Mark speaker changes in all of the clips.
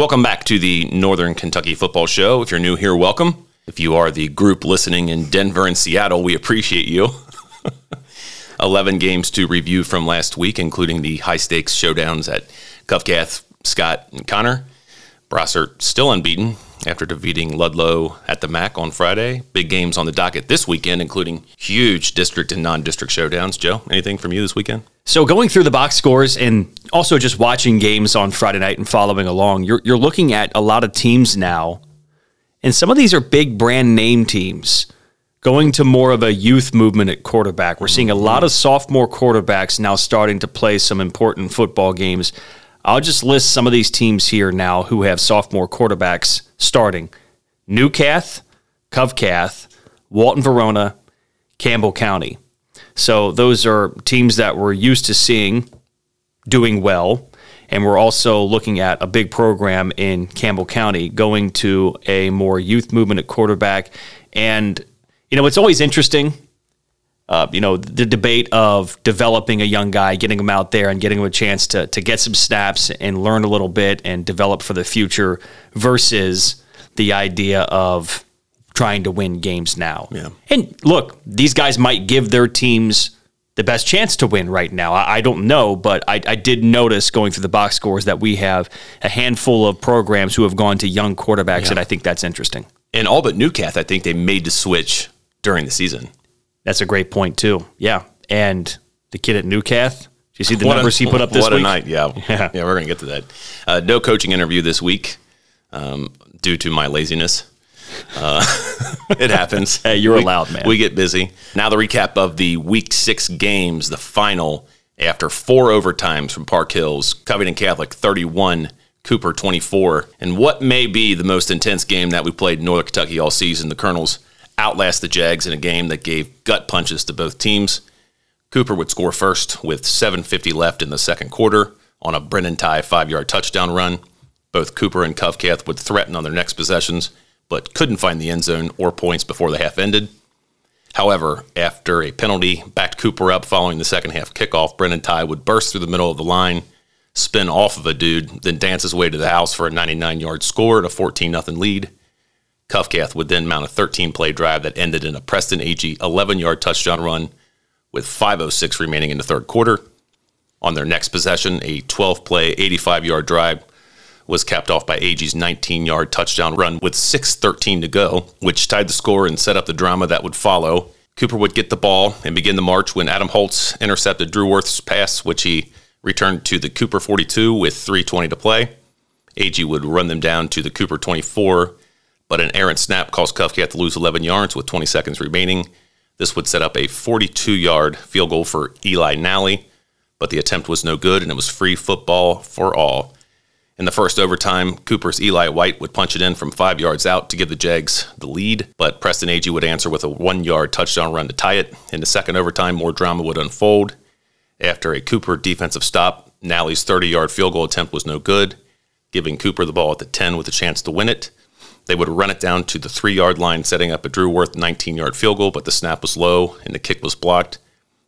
Speaker 1: Welcome back to the Northern Kentucky Football Show. If you're new here, welcome. If you are the group listening in Denver and Seattle, we appreciate you. 11 games to review from last week, including the high stakes showdowns at Covcath, Scott, and Conner. Brossart still unbeaten after defeating Ludlow at the MAC on Friday. Big games on the docket this weekend, including huge district and non district showdowns. Joe, anything from you this weekend?
Speaker 2: So going through the box scores and also just watching games on Friday night and following along, you're you're looking at a lot of teams now, and some of these are big brand name teams going to more of a youth movement at quarterback. We're seeing a lot of sophomore quarterbacks now starting to play some important football games. I'll just list some of these teams here now who have sophomore quarterbacks starting. Newcath, Covcath, Walton Verona, Campbell County. So those are teams that we're used to seeing doing well. And we're also looking at a big program in Campbell County going to a more youth movement at quarterback. And, you know, it's always interesting, uh, you know, the debate of developing a young guy, getting him out there and getting him a chance to, to get some snaps and learn a little bit and develop for the future versus the idea of trying to win games now.
Speaker 1: Yeah.
Speaker 2: And look, these guys might give their teams the best chance to win right now. I, I don't know, but I, I, did notice going through the box scores that we have a handful of programs who have gone to young quarterbacks, yeah. and I think that's interesting.
Speaker 1: And all but Newcath, I think they made the switch during the season.
Speaker 2: That's a great point too. Yeah, and the kid at Newcath. Do you see the what numbers a, he put up this
Speaker 1: what
Speaker 2: week?
Speaker 1: What a night! Yeah, yeah, yeah. We're gonna get to that. Uh, no coaching interview this week um, due to my laziness. Uh, it happens.
Speaker 2: hey, you're
Speaker 1: we,
Speaker 2: allowed, man.
Speaker 1: We get busy. Now the recap of the week six games, the final after four overtimes from Park Hills, Covington Catholic 31, Cooper 24. And what may be the most intense game that we played in Northern Kentucky all season, the Colonels outlast the Jags in a game that gave gut punches to both teams. Cooper would score first with 7.50 left in the second quarter on a Brennan Ty five yard touchdown run. Both Cooper and Covcath would threaten on their next possessions but couldn't find the end zone or points before the half ended. However, after a penalty backed Cooper up following the second half kickoff, Brennan Ty would burst through the middle of the line, spin off of a dude, then dance his way to the house for a 99 yard score and a 14 0 lead. Covcath would then mount a 13 play drive that ended in a Preston Agee 11 yard touchdown run with 5.06 remaining in the third quarter. On their next possession, a 12 play, 85 yard drive was capped off by Agee's 19 yard touchdown run with 6.13 to go, which tied the score and set up the drama that would follow. Cooper would get the ball and begin the march when Adam Holtz intercepted Drew Worth's pass, which he returned to the Cooper 42 with 3.20 to play. Agee would run them down to the Cooper 24, but an errant snap caused Covcath to lose 11 yards with 20 seconds remaining. This would set up a 42 yard field goal for Eli Nally, but the attempt was no good and it was free football for all. In the first overtime, Cooper's Eli White would punch it in from five yards out to give the Jags the lead, but Preston Agee would answer with a one yard touchdown run to tie it. In the second overtime, more drama would unfold. After a Cooper defensive stop, Nally's 30 yard field goal attempt was no good, giving Cooper the ball at the 10 with a chance to win it. They would run it down to the three yard line, setting up a Drew Worth 19 yard field goal, but the snap was low and the kick was blocked,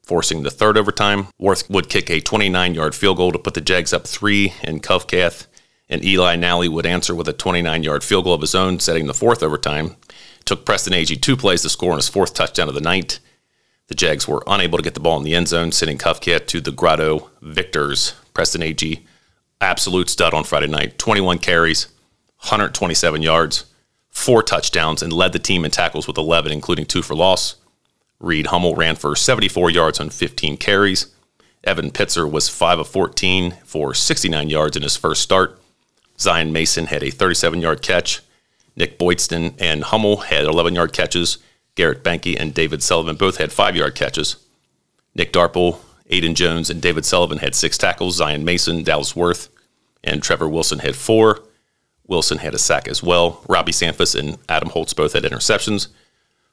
Speaker 1: forcing the third overtime. Worth would kick a 29 yard field goal to put the Jags up three, and Covcath and Eli Nally would answer with a 29 yard field goal of his own, setting the fourth overtime. Took Preston Agee two plays to score on his fourth touchdown of the night. The Jags were unable to get the ball in the end zone, sending Covcath to the Grotto victors. Preston Agee, absolute stud on Friday night. 21 carries, 127 yards, four touchdowns, and led the team in tackles with 11, including two for loss. Reed Hummel ran for 74 yards on 15 carries. Evan Pitzer was 5 of 14 for 69 yards in his first start. Zion Mason had a 37 yard catch. Nick Boydston and Hummel had 11 yard catches. Garrett Banky and David Sullivan both had five yard catches. Nick Darple, Aiden Jones, and David Sullivan had six tackles. Zion Mason, Dallas Worth, and Trevor Wilson had four. Wilson had a sack as well. Robbie Sanfus and Adam Holtz both had interceptions.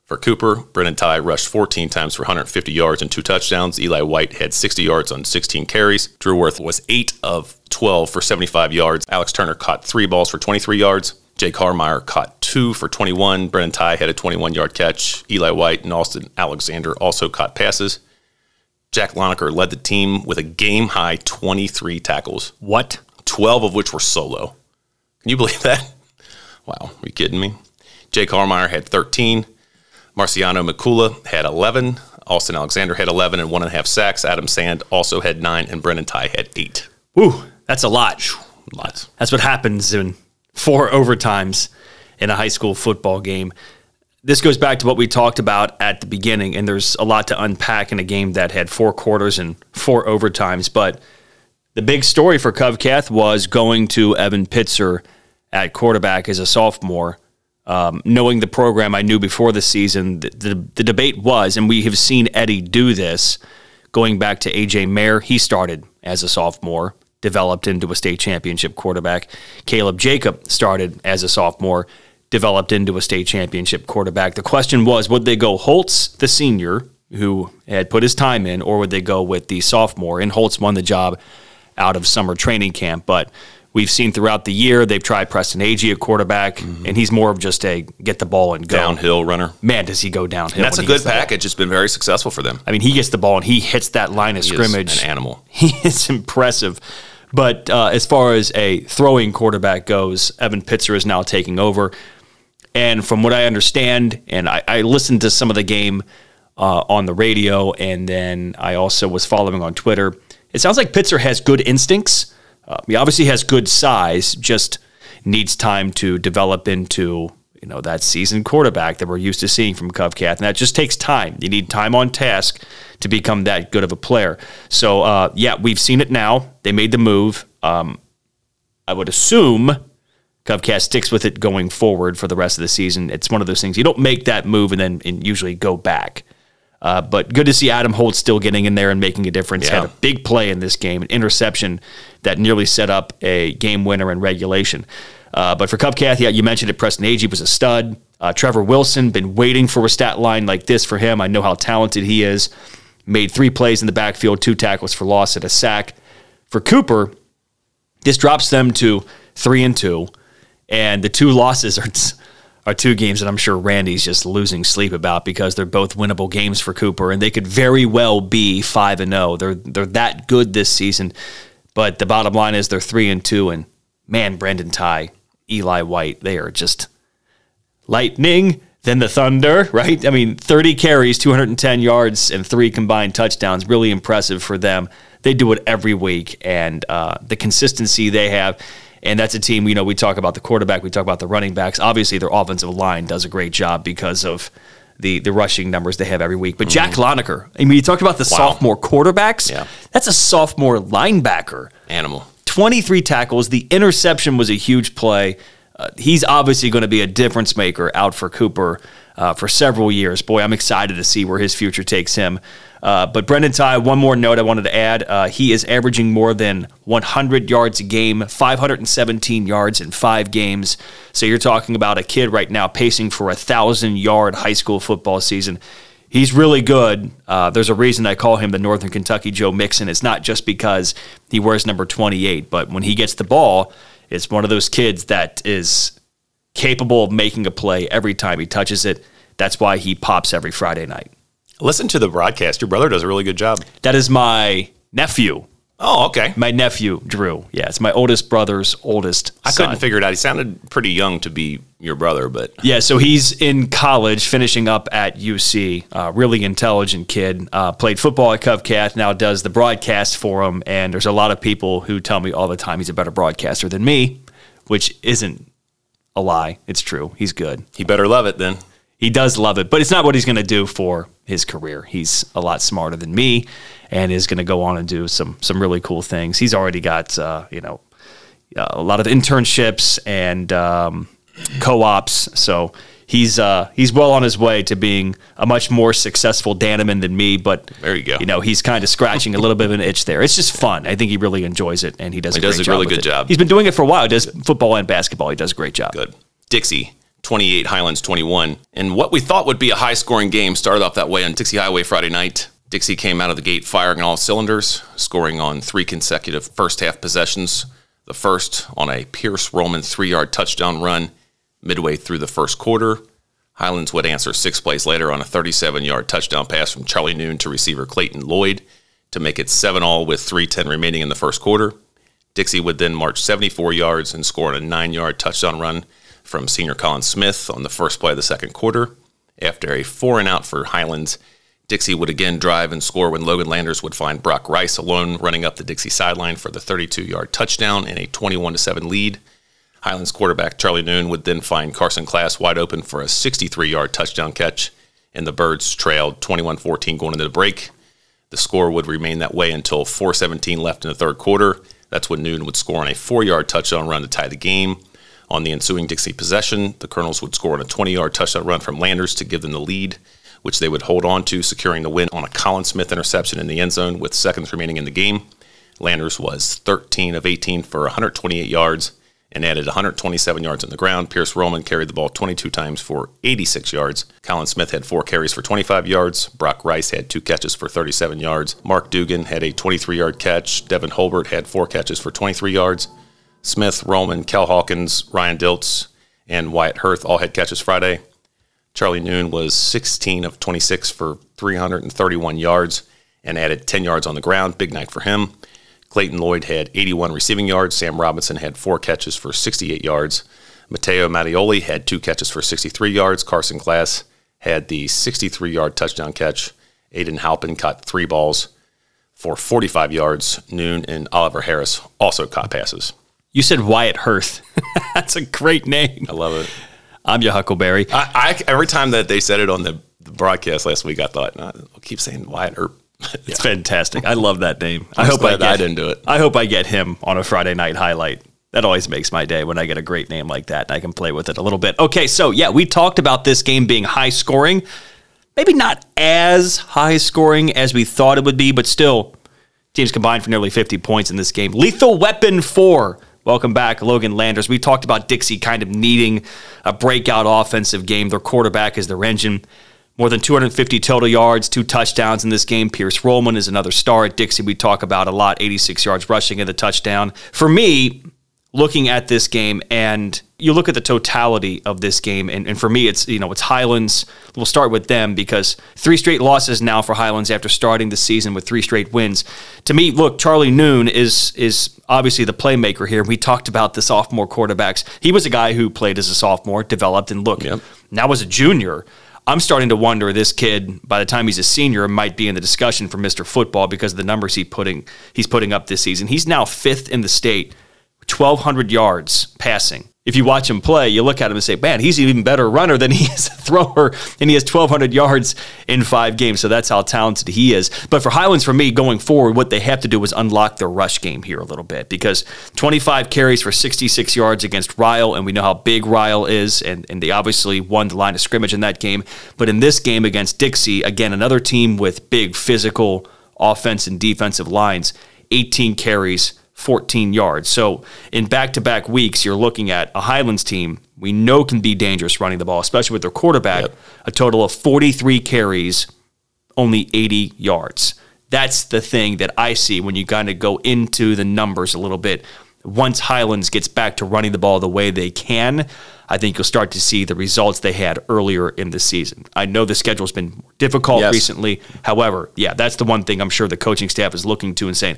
Speaker 1: For Cooper, Brennan Ty rushed 14 times for 150 yards and two touchdowns. Eli White had 60 yards on 16 carries. Drew Worth was 8 of 12 for 75 yards. Alex Turner caught three balls for 23 yards. Jake Harmeyer caught two for 21. Brennan Ty had a 21 yard catch. Eli White and Austin Alexander also caught passes. Jack Lonaker led the team with a game high 23 tackles.
Speaker 2: What?
Speaker 1: 12 of which were solo. Can you believe that? Wow, are you kidding me? Jake Harmeyer had 13. Marciano McCullough had 11. Austin Alexander had 11 and one and a half sacks. Adam Sand also had nine, and Brennan Ty had eight.
Speaker 2: Woo, that's a lot.
Speaker 1: Lots.
Speaker 2: That's what happens in four overtimes in a high school football game. This goes back to what we talked about at the beginning, and there's a lot to unpack in a game that had four quarters and four overtimes. But the big story for Covcath was going to Evan Pitzer at quarterback as a sophomore. Um, knowing the program I knew before the season, the, the, the debate was, and we have seen Eddie do this going back to AJ Mayer. He started as a sophomore developed into a state championship quarterback. Caleb Jacob started as a sophomore, developed into a state championship quarterback. The question was would they go Holtz, the senior, who had put his time in, or would they go with the sophomore? And Holtz won the job out of summer training camp. But we've seen throughout the year they've tried Preston Agee at quarterback, mm-hmm. and he's more of just a get the ball and go.
Speaker 1: Downhill runner.
Speaker 2: Man, does he go downhill.
Speaker 1: And that's a good package. It's been very successful for them.
Speaker 2: I mean, he gets the ball and he hits that line of
Speaker 1: he
Speaker 2: scrimmage.
Speaker 1: an animal.
Speaker 2: He is impressive. But uh, as far as a throwing quarterback goes, Evan Pitzer is now taking over. And from what I understand, and I, I listened to some of the game uh, on the radio, and then I also was following on Twitter. It sounds like Pitzer has good instincts. Uh, he obviously has good size, just needs time to develop into you know that seasoned quarterback that we're used to seeing from Covcath, and that just takes time. You need time on task to become that good of a player. So uh, yeah, we've seen it now. They made the move. Um, I would assume Covcath sticks with it going forward for the rest of the season. It's one of those things you don't make that move and then and usually go back. Uh, but good to see Adam Holtz still getting in there and making a difference. Yeah. Had a big play in this game, an interception that nearly set up a game winner in regulation. Uh, but for Covcath, yeah, you mentioned it. Preston Agee was a stud. Uh, Trevor Wilson, been waiting for a stat line like this for him. I know how talented he is. Made three plays in the backfield, two tackles for loss, and a sack. For Cooper, this drops them to three and two, and the two losses are are two games that I'm sure Randy's just losing sleep about because they're both winnable games for Cooper, and they could very well be five and zero. Oh. They're they're that good this season, but the bottom line is they're three and two, and man, Brendan Ty, Eli White, they are just lightning. Then the Thunder, right? I mean, 30 carries, 210 yards, and three combined touchdowns. Really impressive for them. They do it every week, and uh, the consistency they have and that's a team, you know, we talk about the quarterback, we talk about the running backs. Obviously, their offensive line does a great job because of the the rushing numbers they have every week. But Jack mm-hmm. Lonecker, I mean, you talk about the wow. sophomore quarterbacks.
Speaker 1: Yeah.
Speaker 2: That's a sophomore linebacker.
Speaker 1: Animal.
Speaker 2: 23 tackles. The interception was a huge play. Uh, he's obviously going to be a difference maker out for Cooper uh, for several years. Boy, I'm excited to see where his future takes him. Uh, but Brendan Ty, one more note I wanted to add. Uh, he is averaging more than 100 yards a game, 517 yards in five games. So you're talking about a kid right now pacing for a thousand yard high school football season. He's really good. Uh, there's a reason I call him the Northern Kentucky Joe Mixon. It's not just because he wears number 28, but when he gets the ball, it's one of those kids that is capable of making a play every time he touches it. That's why he pops every Friday night.
Speaker 1: Listen to the broadcast. Your brother does a really good job.
Speaker 2: That is my nephew.
Speaker 1: Oh, okay.
Speaker 2: My nephew, Drew. Yeah, it's my oldest brother's oldest
Speaker 1: I
Speaker 2: son.
Speaker 1: couldn't figure it out. He sounded pretty young to be your brother, but.
Speaker 2: Yeah, so he's in college, finishing up at UC. Uh, really intelligent kid. Uh, played football at Covcath, now does the broadcast for him. And there's a lot of people who tell me all the time he's a better broadcaster than me, which isn't a lie. It's true. He's good.
Speaker 1: He better love it then
Speaker 2: he does love it, but it's not what he's going to do for his career. He's a lot smarter than me, and is going to go on and do some some really cool things. He's already got uh, you know a lot of internships and um, co-ops, so he's uh, he's well on his way to being a much more successful Danneman than me. But
Speaker 1: there you go.
Speaker 2: You know, he's kind of scratching a little bit of an itch there. It's just fun. I think he really enjoys it, and he does.
Speaker 1: He
Speaker 2: a
Speaker 1: does
Speaker 2: a
Speaker 1: really good
Speaker 2: it.
Speaker 1: job.
Speaker 2: He's been doing it for a while. He does football and basketball. He does a great job.
Speaker 1: Good. Dixie 28, Highlands 21. And what we thought would be a high scoring game started off that way on Dixie Highway Friday night. Dixie came out of the gate firing all cylinders, scoring on three consecutive first half possessions. The first on a Pierce Roman three yard touchdown run midway through the first quarter. Highlands would answer six plays later on a 37 yard touchdown pass from Charlie Noon to receiver Clayton Lloyd to make it 7 all with 3.10 remaining in the first quarter. Dixie would then march 74 yards and score on a nine yard touchdown run from senior Colin Smith on the first play of the second quarter. After a four and out for Highlands, Dixie would again drive and score when Logan Landers would find Brock Rice alone running up the Dixie sideline for the 32 yard touchdown and a 21 7 lead. Highlands quarterback Charlie Noon would then find Carson Class wide open for a 63 yard touchdown catch, and the Birds trailed 21 14 going into the break. The score would remain that way until 4:17 left in the third quarter. That's when Noon would score on a four-yard touchdown run to tie the game. On the ensuing Dixie possession, the Colonels would score on a 20-yard touchdown run from Landers to give them the lead, which they would hold on to, securing the win on a Colin Smith interception in the end zone with seconds remaining in the game. Landers was 13 of 18 for 128 yards and added 127 yards on the ground. Pierce Roman carried the ball 22 times for 86 yards. Colin Smith had four carries for 25 yards. Brock Rice had two catches for 37 yards. Mark Dugan had a 23 yard catch. Devin Holbert had four catches for 23 yards. Smith, Roman, Kel Hawkins, Ryan Dilts, and Wyatt Hirth all had catches Friday. Charlie Noon was 16 of 26 for 331 yards and added 10 yards on the ground. Big night for him. Clayton Lloyd had 81 receiving yards. Sam Robinson had four catches for 68 yards. Matteo Mattioli had two catches for 63 yards. Carson Class had the 63 yard touchdown catch. Aiden Halpin caught three balls for 45 yards. Noon and Oliver Harris also caught passes.
Speaker 2: You said Wyatt Hirth. That's a great name.
Speaker 1: I love it.
Speaker 2: I'm your Huckleberry.
Speaker 1: I, I, every time that they said it on the, the broadcast last week, I thought, I'll keep saying Wyatt Earp.
Speaker 2: It's fantastic. I love that name. I hope I, get,
Speaker 1: I didn't do it.
Speaker 2: I hope I get him on a Friday night highlight. That always makes my day when I get a great name like that and I can play with it a little bit. Okay, so yeah, we talked about this game being high scoring. Maybe not as high scoring as we thought it would be, but still, teams combined for nearly 50 points in this game. Lethal Weapon 4. Welcome back, Logan Landers. We talked about Dixie kind of needing a breakout offensive game. Their quarterback is their engine. More than 250 total yards, two touchdowns in this game. Pierce Rollman is another star at Dixie. We talk about a lot, 86 yards rushing and the touchdown. For me, looking at this game and you look at the totality of this game and, and, for me it's you know it's highlands we'll start with them because three straight losses now for highlands after starting the season with three straight wins to me look charlie noon is is obviously the playmaker here we talked about the sophomore quarterbacks he was a guy who played as a sophomore developed and look yep. now as a junior I'm starting to wonder this kid, by the time he's a senior, might be in the discussion for Mr. Football because of the numbers he putting he's putting up this season. He's now fifth in the state, 1,200 yards passing if you watch him play, you look at him and say, man, he's an even better runner than he is a thrower, and he has 1,200 yards in five games. So that's how talented he is. But for Highlands, for me, going forward, what they have to do is unlock their rush game here a little bit because 25 carries for 66 yards against Ryle, and we know how big Ryle is, and, and they obviously won the line of scrimmage in that game. But in this game against Dixie, again, another team with big physical offense and defensive lines, 18 carries 14 yards. So in back to back weeks, you're looking at a Highlands team we know can be dangerous running the ball, especially with their quarterback, yep. a total of 43 carries, only 80 yards. That's the thing that I see when you kind of go into the numbers a little bit. Once Highlands gets back to running the ball the way they can, I think you'll start to see the results they had earlier in the season. I know the schedule's been difficult yes. recently. However, yeah, that's the one thing I'm sure the coaching staff is looking to and saying,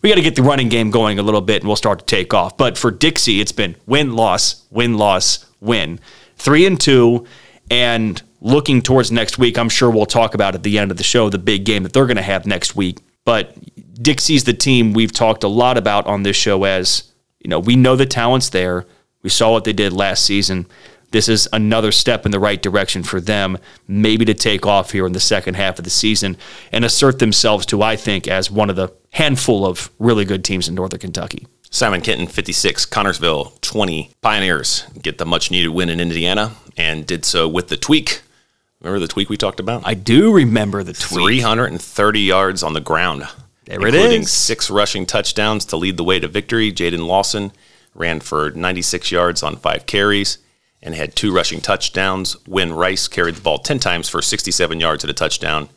Speaker 2: we got to get the running game going a little bit and we'll start to take off. But for Dixie, it's been win, loss, win, loss, win. Three and two. And looking towards next week, I'm sure we'll talk about at the end of the show the big game that they're going to have next week. But Dixie's the team we've talked a lot about on this show as, you know, we know the talent's there. We saw what they did last season this is another step in the right direction for them, maybe to take off here in the second half of the season and assert themselves to, I think, as one of the handful of really good teams in Northern Kentucky.
Speaker 1: Simon Kenton, 56, Connersville, 20. Pioneers get the much needed win in Indiana and did so with the tweak. Remember the tweak we talked about?
Speaker 2: I do remember the tweak.
Speaker 1: 330 yards on the ground.
Speaker 2: There including
Speaker 1: six rushing touchdowns to lead the way to victory. Jaden Lawson ran for 96 yards on five carries and had two rushing touchdowns. When Rice carried the ball 10 times for 67 yards and a touchdown.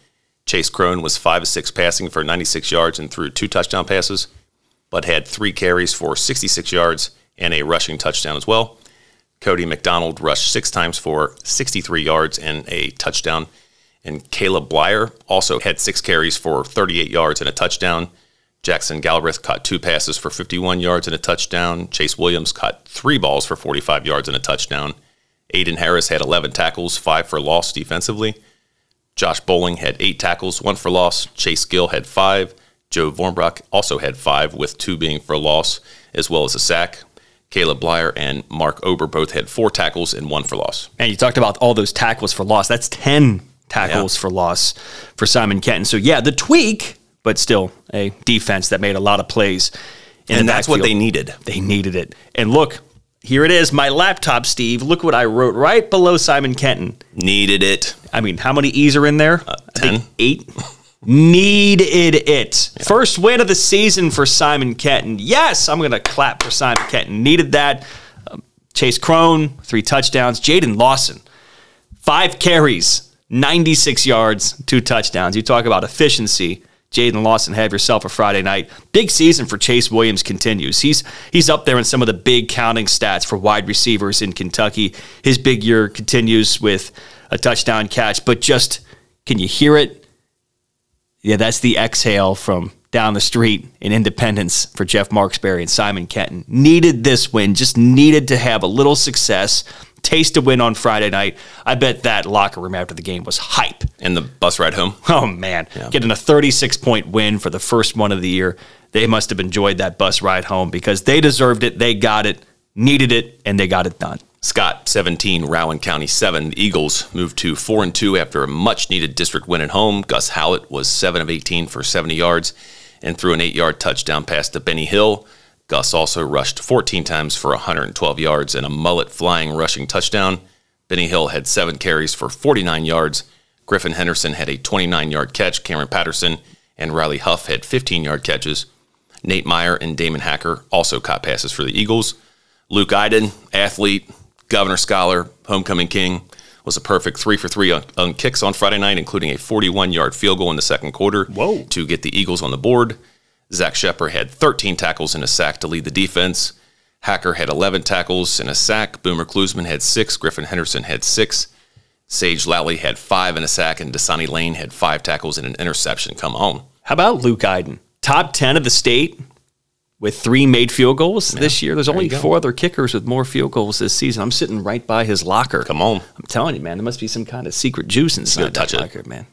Speaker 1: Chase Crone was 5 of 6 passing for 96 yards and threw two touchdown passes, but had three carries for 66 yards and a rushing touchdown as well. Cody McDonald rushed six times for 63 yards and a touchdown. And Caleb Blyer also had six carries for 38 yards and a touchdown. Jackson Galbraith caught two passes for 51 yards and a touchdown. Chase Williams caught three balls for 45 yards and a touchdown. Aiden Harris had 11 tackles, five for loss defensively. Josh Bowling had eight tackles, one for loss. Chase Gill had five. Joe Vornbrock also had five, with two being for loss, as well as a sack. Caleb Blyer and Mark Ober both had four tackles and one for loss.
Speaker 2: And you talked about all those tackles for loss. That's 10 tackles yeah. for loss for Simon Kenton. So, yeah, the tweak, but still a defense that made a lot of plays.
Speaker 1: and that's backfield. what they needed.
Speaker 2: They needed it. And look, here it is, my laptop, Steve. Look what I wrote right below Simon Kenton.
Speaker 1: Needed it.
Speaker 2: I mean, how many E's are in there?
Speaker 1: Uh, ten.
Speaker 2: Eight. Needed it. Yeah. First win of the season for Simon Kenton. Yes, I'm going to clap for Simon Kenton. Needed that. Um, Chase Crone, three touchdowns. Jaden Lawson, five carries, 96 yards, two touchdowns. You talk about efficiency. Jaden Lawson, have yourself a Friday night. Big season for Chase Williams continues. He's he's up there in some of the big counting stats for wide receivers in Kentucky. His big year continues with a touchdown catch, but just can you hear it? Yeah, that's the exhale from down the street in Independence for Jeff Marksberry and Simon Kenton. Needed this win, just needed to have a little success taste a win on Friday night. I bet that locker room after the game was hype.
Speaker 1: And the bus ride home.
Speaker 2: Oh man, yeah. getting a 36 point win for the first one of the year. They must have enjoyed that bus ride home because they deserved it. They got it, needed it, and they got it done.
Speaker 1: Scott 17, Rowan County 7. The Eagles moved to 4 and 2 after a much needed district win at home. Gus Howlett was 7 of 18 for 70 yards and threw an 8 yard touchdown pass to Benny Hill. Gus also rushed 14 times for 112 yards and a mullet flying rushing touchdown. Benny Hill had seven carries for 49 yards. Griffin Henderson had a 29 yard catch. Cameron Patterson and Riley Huff had 15 yard catches. Nate Meyer and Damon Hacker also caught passes for the Eagles. Luke Iden, athlete, governor scholar, homecoming king, was a perfect three for three on, on kicks on Friday night, including a 41 yard field goal in the second quarter
Speaker 2: Whoa.
Speaker 1: to get the Eagles on the board. Zach Shepard had 13 tackles and a sack to lead the defense. Hacker had 11 tackles and a sack. Boomer Klusman had six. Griffin Henderson had six. Sage Lally had five and a sack, and Dasani Lane had five tackles and an interception. Come on.
Speaker 2: How about Luke Iden? Top 10 of the state with three made field goals yeah, this year. There's only four other kickers with more field goals this season. I'm sitting right by his locker.
Speaker 1: Come on.
Speaker 2: I'm telling you, man, there must be some kind of secret juice inside
Speaker 1: that
Speaker 2: locker, man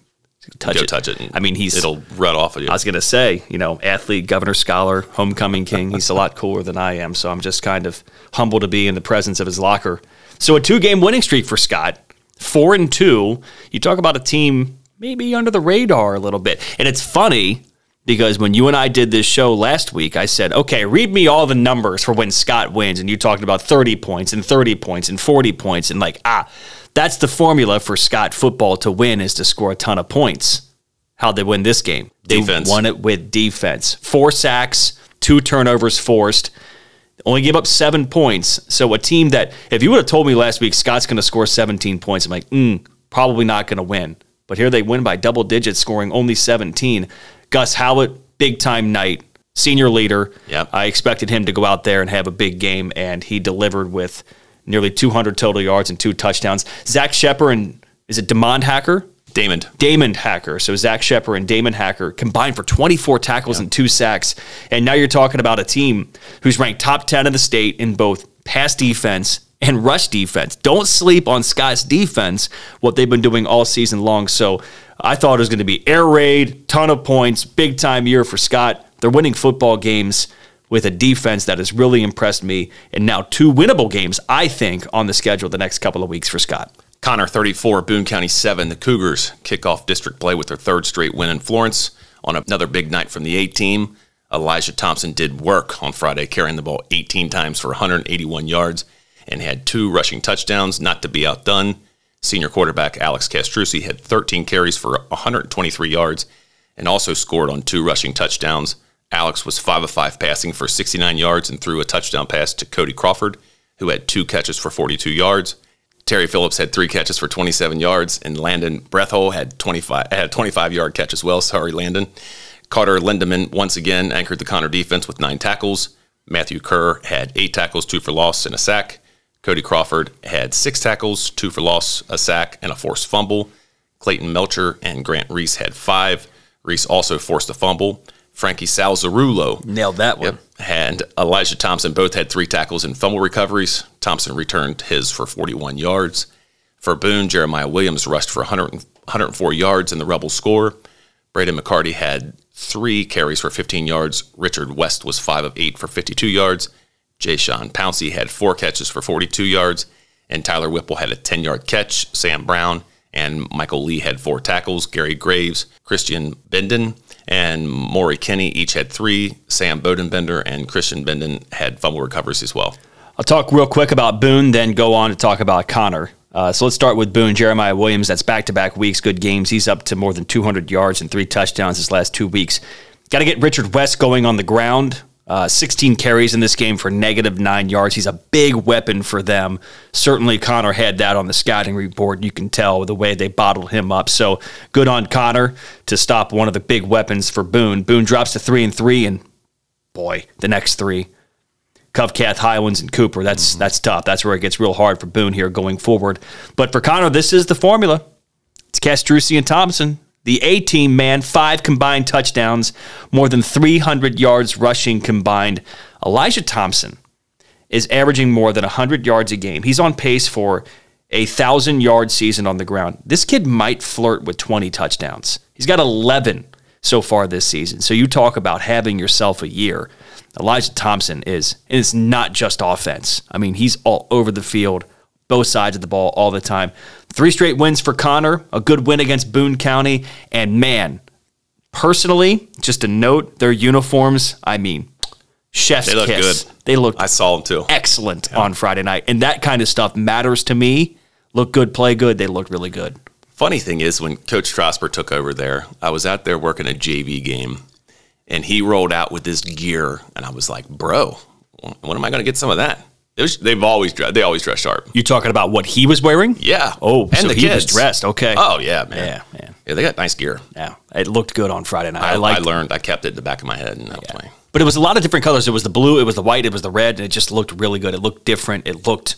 Speaker 1: touch Go it. touch it.
Speaker 2: I mean, he's
Speaker 1: it'll run off of you.
Speaker 2: I was gonna say, you know, athlete, governor, scholar, homecoming king. He's a lot cooler than I am, so I'm just kind of humble to be in the presence of his locker. So a two-game winning streak for Scott, four and two. You talk about a team maybe under the radar a little bit, and it's funny because when you and I did this show last week, I said, okay, read me all the numbers for when Scott wins. And you talked about 30 points and 30 points and 40 points. And like, ah, that's the formula for Scott football to win is to score a ton of points. How they win this game? They
Speaker 1: defense.
Speaker 2: won it with defense. Four sacks, two turnovers forced. Only gave up seven points. So a team that, if you would have told me last week Scott's going to score 17 points, I'm like, mm, probably not going to win. But here they win by double digits, scoring only 17. Gus Howlett, big time night, senior leader.
Speaker 1: Yep.
Speaker 2: I expected him to go out there and have a big game, and he delivered with nearly 200 total yards and two touchdowns. Zach Shepard and is it Demond Hacker?
Speaker 1: Damon.
Speaker 2: Damon Hacker. So Zach Shepard and Damon Hacker combined for 24 tackles yeah. and two sacks. And now you're talking about a team who's ranked top 10 in the state in both pass defense and rush defense. Don't sleep on Scott's defense, what they've been doing all season long. So I thought it was going to be air raid, ton of points, big time year for Scott. They're winning football games with a defense that has really impressed me, and now two winnable games, I think, on the schedule the next couple of weeks for Scott.
Speaker 1: Conner 34, Boone County 7. The Cougars kick off district play with their third straight win in Florence on another big night from the A team. Elijah Thompson did work on Friday, carrying the ball 18 times for 181 yards and had two rushing touchdowns, not to be outdone. Senior quarterback Alex Castrucci had 13 carries for 123 yards and also scored on two rushing touchdowns. Alex was 5 of 5 passing for 69 yards and threw a touchdown pass to Cody Crawford, who had two catches for 42 yards. Terry Phillips had three catches for 27 yards, and Landon Brethole had 25 had a 25 yard catch as well. Sorry, Landon. Carter Lindeman once again anchored the Conner defense with nine tackles. Matthew Kerr had eight tackles, two for loss, and a sack. Cody Crawford had six tackles, two for loss, a sack, and a forced fumble. Clayton Melcher and Grant Reese had five. Reese also forced a fumble. Frankie Salzarulo
Speaker 2: Nailed that one.
Speaker 1: and Elijah Thompson both had three tackles and fumble recoveries. Thompson returned his for 41 yards. For Boone, Jeremiah Williams rushed for 100, 104 yards in the Rebel score. Braden McCarty had three carries for 15 yards. Richard West was 5 of 8 for 52 yards. Jay Sean Pouncey had four catches for 42 yards. And Tyler Whipple had a 10 yard catch. Sam Brown and Michael Lee had four tackles. Gary Graves, Christian Benden, and Maury Kenny each had three. Sam Bodenbender and Christian Benden had fumble recoveries as well.
Speaker 2: I'll talk real quick about Boone, then go on to talk about Conner. Uh, so let's start with Boone. Jeremiah Williams, that's back to back weeks, good games. He's up to more than 200 yards and three touchdowns his last two weeks. Got to get Richard West going on the ground. Uh, 16 carries in this game for negative nine yards. He's a big weapon for them. Certainly, Conner had that on the scouting report. You can tell the way they bottled him up. So good on Conner to stop one of the big weapons for Boone. Boone drops to three and three, and boy, the next three Covcath, Highlands, and Cooper. That's that's tough. That's where it gets real hard for Boone here going forward. But for Conner, this is the formula. It's Castrucci and Thompson. The A team, man, five combined touchdowns, more than 300 yards rushing combined. Elijah Thompson is averaging more than 100 yards a game. He's on pace for a 1,000 yard season on the ground. This kid might flirt with 20 touchdowns. He's got 11 so far this season. So you talk about having yourself a year. Elijah Thompson is, and it's not just offense. I mean, he's all over the field, both sides of the ball all the time. Three straight wins for Conner, a good win against Boone County, and man, personally, just a note, their uniforms, I mean, chef's
Speaker 1: They look
Speaker 2: kiss.
Speaker 1: good.
Speaker 2: They look
Speaker 1: I saw them too.
Speaker 2: excellent on Friday night. And that kind of stuff matters to me. Look good, play good. They look really good.
Speaker 1: Funny thing is, when Coach Strasper took over there, I was out there working a JV game, and he rolled out with this gear, and I was like, "Bro, when am I going to get some of that?" Was, they've always dressed. They always dress sharp.
Speaker 2: You talking about what he was wearing?
Speaker 1: Yeah.
Speaker 2: Oh,
Speaker 1: and
Speaker 2: so
Speaker 1: the
Speaker 2: he
Speaker 1: kids
Speaker 2: was dressed. Okay.
Speaker 1: Oh yeah, man.
Speaker 2: Yeah, man.
Speaker 1: Yeah, they got nice gear.
Speaker 2: Yeah. It looked good on Friday night. I,
Speaker 1: I, I learned. I kept it in the back of my head, and that was my.
Speaker 2: But it was a lot of different colors. It was the blue, it was the white, it was the red, and it just looked really good. It looked different. It looked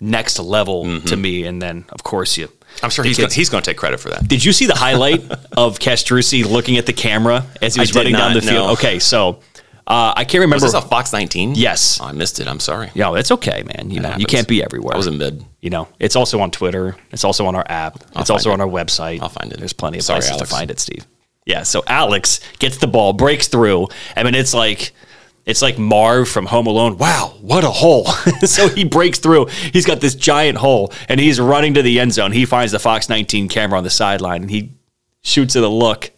Speaker 2: next level mm-hmm. to me. And then, of course, you.
Speaker 1: I'm sure he's gonna, he's going to take credit for that.
Speaker 2: Did you see the highlight of Castrucci looking at the camera as he was running down the field?
Speaker 1: no.
Speaker 2: Okay, so uh, I can't remember.
Speaker 1: Was this a Fox 19?
Speaker 2: Yes.
Speaker 1: Oh, I missed it. I'm sorry.
Speaker 2: Yeah, it's okay, man. You know, you can't be everywhere.
Speaker 1: I was in mid.
Speaker 2: you know, it's also on Twitter. It's also on our app. it's also
Speaker 1: find
Speaker 2: on our website.
Speaker 1: I'll find it.
Speaker 2: There's plenty of
Speaker 1: Sorry,
Speaker 2: places
Speaker 1: Alex.
Speaker 2: to find it, Steve. Yeah. So Alex gets the ball, breaks through. I mean, it's like it's like Marv from Home Alone. Wow, what a hole! so he breaks through. He's got this giant hole, and he's running to the end zone. He finds the Fox 19 camera on the sideline, and he shoots it a look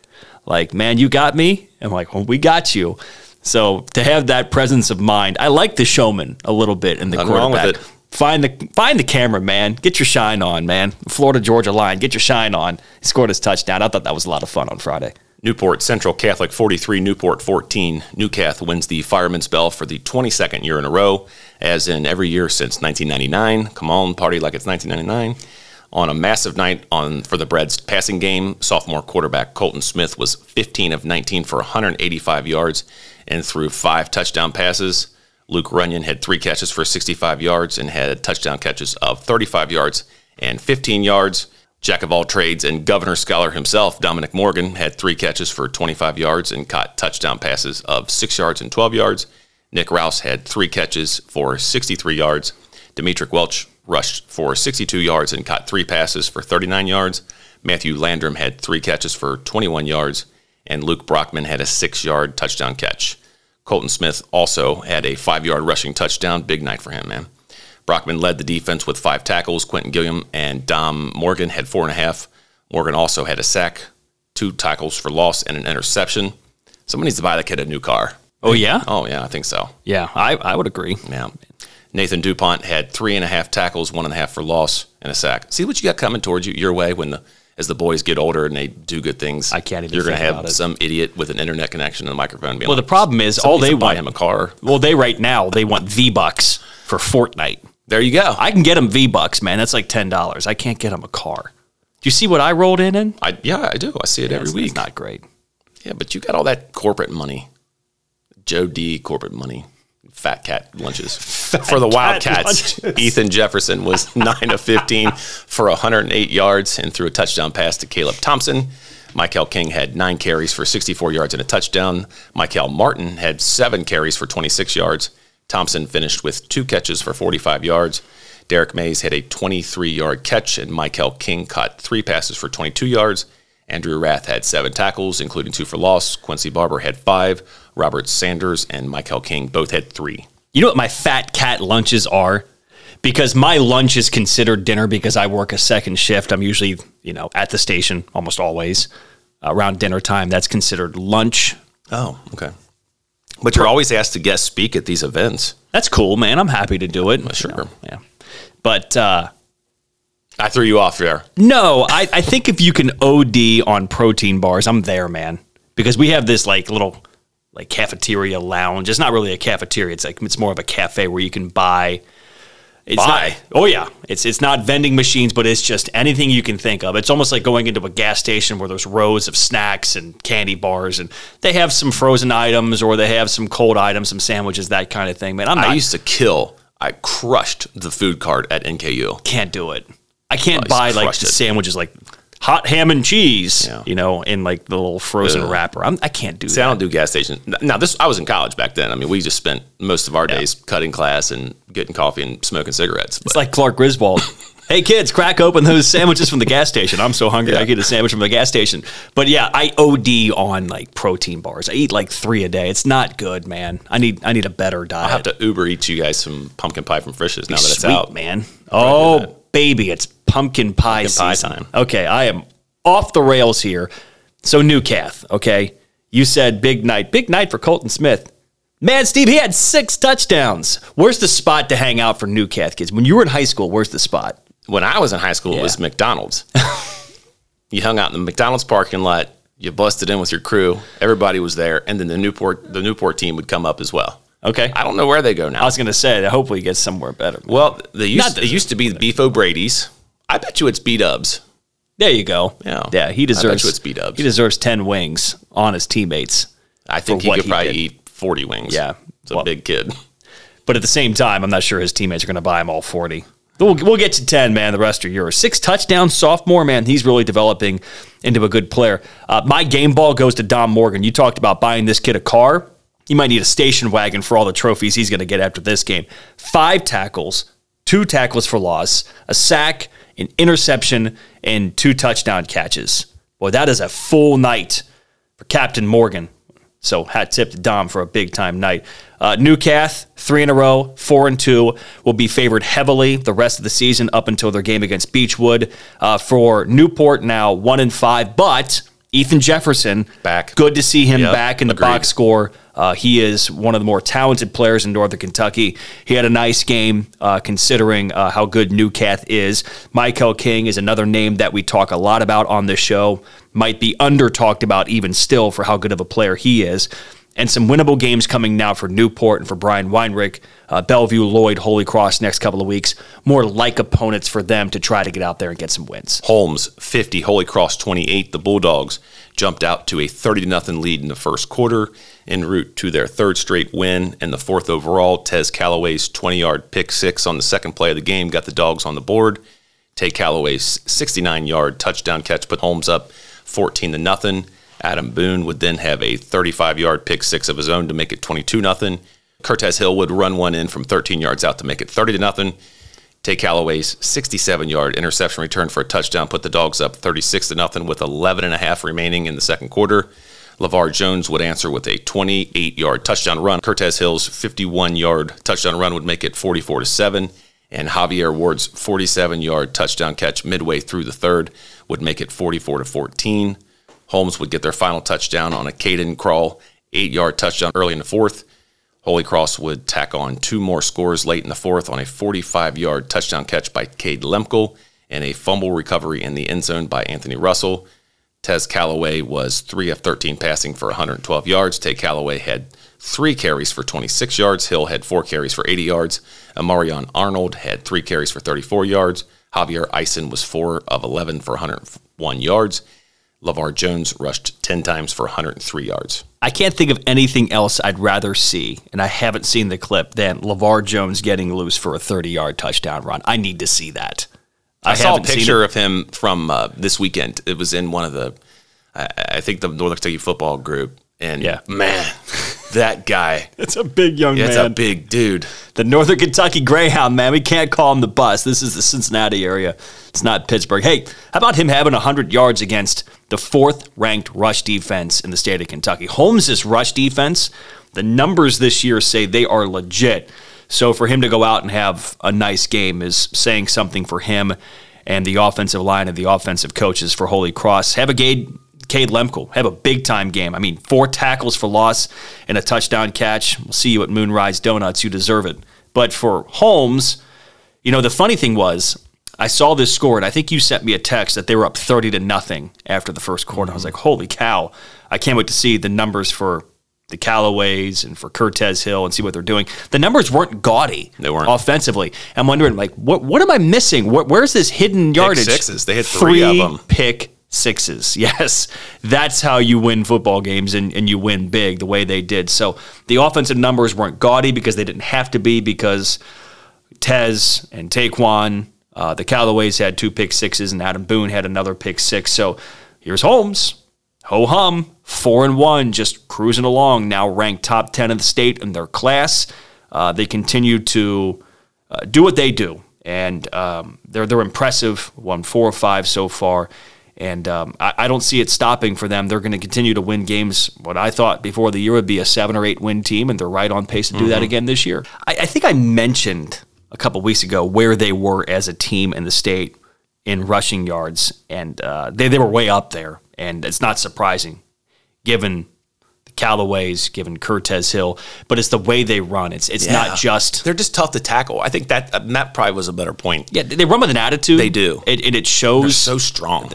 Speaker 2: like, "Man, you got me." I'm like, "Well, we got you." So to have that presence of mind, I like the showman a little bit in the
Speaker 1: Nothing wrong with
Speaker 2: quarterback.
Speaker 1: it.
Speaker 2: Find the find the camera, man. Get your shine on, man. Florida Georgia line. Get your shine on. He scored his touchdown. I thought that was a lot of fun on Friday.
Speaker 1: Newport Central Catholic 43, Newport 14. Newcath wins the Fireman's Bell for the 22nd year in a row, as in every year since 1999. Come on, party like it's 1999. On a massive night on for the Breds passing game, sophomore quarterback Colton Smith was 15 of 19 for 185 yards and threw five touchdown passes. Luke Runyon had three catches for 65 yards and had touchdown catches of 35 yards and 15 yards. Jack of all trades and governor scholar himself, Dominic Morgan, had three catches for 25 yards and caught touchdown passes of six yards and 12 yards. Nick Rouse had three catches for 63 yards. Demetric Welch rushed for 62 yards and caught three passes for 39 yards. Matthew Landrum had three catches for 21 yards. And Luke Brockman had a six yard touchdown catch. Colton Smith also had a five yard rushing touchdown. Big night for him, man. Brockman led the defense with five tackles. Quentin Gilliam and Dom Morgan had four and a half. Morgan also had a sack, two tackles for loss, and an interception. Someone needs to buy that kid a new car.
Speaker 2: Oh yeah,
Speaker 1: Oh, yeah, I think so.
Speaker 2: yeah. I, I would agree.
Speaker 1: Yeah. Nathan DuPont had three and a half tackles, one and a half for loss, and a sack. See what you got coming towards you your way when the as the boys get older and they do good things.
Speaker 2: I can't even
Speaker 1: You're gonna have some idiot with an internet connection and a microphone. Being
Speaker 2: Well, the problem is all they want.
Speaker 1: him a car.
Speaker 2: Well, they right now they want V bucks for Fortnite.
Speaker 1: There you go.
Speaker 2: I can get them V bucks, man. That's like ten dollars. I can't get them a car. Do you see what I rolled in in?
Speaker 1: I, yeah, I do. I see it every
Speaker 2: It's-
Speaker 1: week.
Speaker 2: It's not great.
Speaker 1: Yeah, but you got all that corporate money. Joe D corporate money. Fat cat lunches. for the Wildcats. Ethan Jefferson was 9 of 15 for 108 yards and threw a touchdown pass to Caleb Thompson. Michael King had nine carries for 64 yards and a touchdown. Michael Martin had seven carries for 26 yards. Thompson finished with two catches for 45 yards. Derek Mays had a 23 yard catch, and Michael King caught three passes for 22 yards. Andrew Rath had seven tackles, including two for loss. Quincy Barber had five. Robert Sanders and Michael King both had three.
Speaker 2: You know what my fat cat lunches are? Because my lunch is considered dinner because I work a second shift. I'm usually, you know, at the station almost always around dinner time. That's considered lunch.
Speaker 1: Oh, okay. But you're always asked to guest speak at these events.
Speaker 2: That's cool, man. I'm happy to do it.
Speaker 1: sure.
Speaker 2: You know, yeah. But uh,
Speaker 1: I threw you off there.
Speaker 2: no, I, I think if you can OD on protein bars, I'm there, man. Because we have this like little like cafeteria lounge. It's not really a cafeteria. It's like it's more of a cafe where you can buy. It's
Speaker 1: Buy?
Speaker 2: Not, oh yeah, it's it's not vending machines, but it's just anything you can think of. It's almost like going into a gas station where there's rows of snacks and candy bars, and they have some frozen items or they have some cold items, some sandwiches, that kind of thing. Man, I'm not,
Speaker 1: I used to kill. I crushed the food cart at NKU.
Speaker 2: can't do it. I can't
Speaker 1: Oh,
Speaker 2: buy like the
Speaker 1: it.
Speaker 2: sandwiches like hot ham and cheese,
Speaker 1: Yeah.
Speaker 2: you know, in like the little frozen wrapper. I'm, I can't do
Speaker 1: See, I don't do gas stations. Now, this I was in college back then. I mean, we just spent most of our days cutting class and getting coffee and smoking cigarettes. But
Speaker 2: It's like Clark Griswold. hey kids, crack open those sandwiches from the gas station. I'm so hungry, I get a sandwich from the gas station. But yeah, I OD on like protein bars. I eat like three a day. It's not good, man. I need I need a better diet.
Speaker 1: I have to Uber eat you guys some pumpkin pie from Frisch's now that it's
Speaker 2: Sweet,
Speaker 1: out.
Speaker 2: man. Oh, baby, it's pumpkin pie
Speaker 1: Pumpkin pie
Speaker 2: season.
Speaker 1: time.
Speaker 2: Okay, I am off the rails here. So, Newcath, okay? You said big night. Big night for Colton Smith. Man, Steve, he had six touchdowns. Where's the spot to hang out for Newcath kids? When you were in high school, where's the spot?
Speaker 1: When I was in high school,
Speaker 2: Yeah.
Speaker 1: it was McDonald's. you hung out in the McDonald's parking lot. You busted in with your crew. Everybody was there, and then the Newport the Newport team would come up as well.
Speaker 2: Okay.
Speaker 1: I don't know where they go now.
Speaker 2: I was going to say hopefully he gets somewhere better.
Speaker 1: Well, they used,
Speaker 2: Not
Speaker 1: it used to be the Beef O'Brady's. I bet you it's B Dubs.
Speaker 2: There you go.
Speaker 1: Yeah.
Speaker 2: Yeah, he deserves
Speaker 1: it's B-dubs.
Speaker 2: He deserves 10 wings on his teammates.
Speaker 1: I think he could
Speaker 2: he
Speaker 1: probably
Speaker 2: did.
Speaker 1: eat 40 wings.
Speaker 2: Yeah.
Speaker 1: It's a
Speaker 2: Well-
Speaker 1: big kid.
Speaker 2: But at the same time, I'm not sure his teammates are going to buy him all 40. We'll, we'll get to 10, man. The rest are yours. Six touchdowns, sophomore, man. He's really developing into a good player. Uh, my game ball goes to Dom Morgan. You talked about buying this kid a car. You might need a station wagon for all the trophies he's going to get after this game. Five tackles, two tackles for loss, a sack, an interception, and two touchdown catches. Boy, that is a full night for Captain Morgan. So hat tip to Dom for a big time night. Uh, Newcath, three in a row, four and two, will be favored heavily the rest of the season up until their game against Beechwood. Uh, for Newport now, one and five, but Ethan Jefferson
Speaker 1: Back.
Speaker 2: Good to see him
Speaker 1: Yep,
Speaker 2: back in the
Speaker 1: agreed.
Speaker 2: box score. Uh, he is one of the more talented players in Northern Kentucky. He had a nice game uh, considering uh, how good Newcath is. Michael King is another name that we talk a lot about on this show. Might be under talked about even still for how good of a player he is. And some winnable games coming now for Newport and for Brian Weinrich, uh, Bellevue, Lloyd, Holy Cross next couple of weeks. More like opponents for them to try to get out there and get some wins.
Speaker 1: Holmes 50, Holy Cross 28. The Bulldogs jumped out to a 30 to nothing lead in the first quarter en route to their third straight win and the fourth overall. Tez Calloway's 20 yard pick six on the second play of the game got the Dogs on the board. Tay Calloway's 69 yard touchdown catch put Holmes up 14 to nothing. Adam Boone would then have a 35 yard pick six of his own to make it 22 nothing. Curtis Hill would run one in from 13 yards out to make it 30 to nothing. Tay Calloway's 67 yard interception return for a touchdown put the dogs up 36 to nothing with 11 and a half remaining in the second quarter. LeVar Jones would answer with a 28 yard touchdown run. Cortez Hill's 51 yard touchdown run would make it 44 to 7. And Javier Ward's 47 yard touchdown catch midway through the third would make it 44 to 14. Holmes would get their final touchdown on a Caden crawl, eight yard touchdown early in the fourth. Holy Cross would tack on two more scores late in the fourth on a 45 yard touchdown catch by Cade Lemkel and a fumble recovery in the end zone by Anthony Russell. Tez Calloway was 3 of 13 passing for 112 yards. Tay Calloway had three carries for 26 yards. Hill had four carries for 80 yards. Amarion Arnold had three carries for 34 yards. Javier Eisen was 4 of 11 for 101 yards. LeVar Jones rushed 10 times for 103 yards.
Speaker 2: I can't think of anything else I'd rather see, and I haven't seen the clip, than LeVar Jones getting loose for a 30 yard touchdown run. I need to see that.
Speaker 1: I, saw a
Speaker 2: haven't seen
Speaker 1: picture of him from uh, this weekend. It was in one of the, I, I think the Northern Kentucky football group. And
Speaker 2: Yeah.
Speaker 1: man, that guy,
Speaker 2: It's a big young
Speaker 1: that's a big dude.
Speaker 2: the Northern Kentucky Greyhound, man. We can't call him the bus. This is the Cincinnati area. It's not Pittsburgh. Hey, how about him having 100 yards against the fourth ranked rush defense in the state of Kentucky? Holmes' rush defense, the numbers this year say they are legit. So for him to go out and have a nice game is saying something for him and the offensive line and the offensive coaches for Holy Cross. Have a Cade, Cade Lemkel have a big time game. I mean, four tackles for loss and a touchdown catch. We'll see you at Moonrise Donuts. You deserve it. But for Holmes, you know, the funny thing was, I saw this score, and I think you sent me a text that they were up 30 to nothing after the first quarter. I was mm-hmm. like, holy cow. I can't wait to see the numbers for the Callaways and for Cortez Hill and see what they're doing. The numbers weren't gaudy
Speaker 1: They weren't.
Speaker 2: offensively. I'm wondering, like, what what am I missing? What, where's this hidden yardage?
Speaker 1: Pick sixes. They had three of them.
Speaker 2: Pick sixes. Yes. That's how you win football games and, and you win big the way they did. So the offensive numbers weren't gaudy because they didn't have to be because Tez and Taquan, uh, the Callaways had two pick sixes, and Adam Boone had another pick six. So here's Holmes, ho hum, four and one, just cruising along. Now ranked top ten in the state in their class. Uh, they continue to uh, do what they do, and um, they're they're impressive. Won four or five so far. And um, I, I don't see it stopping for them. They're going to continue to win games. What I thought before the year would be a seven or eight win team, and they're right on pace to do that again this year. I, I think I mentioned a couple weeks ago where they were as a team in the state in rushing yards, and uh, they they were way up there, and it's not surprising given Callaways, given Cortez Hill, but it's the way they run. It's it's
Speaker 1: Yeah.
Speaker 2: not just
Speaker 1: They're just tough to tackle. I think that uh, that probably was a better point.
Speaker 2: yeah they run with an attitude.
Speaker 1: They do.
Speaker 2: and, and it shows.
Speaker 1: They're So strong.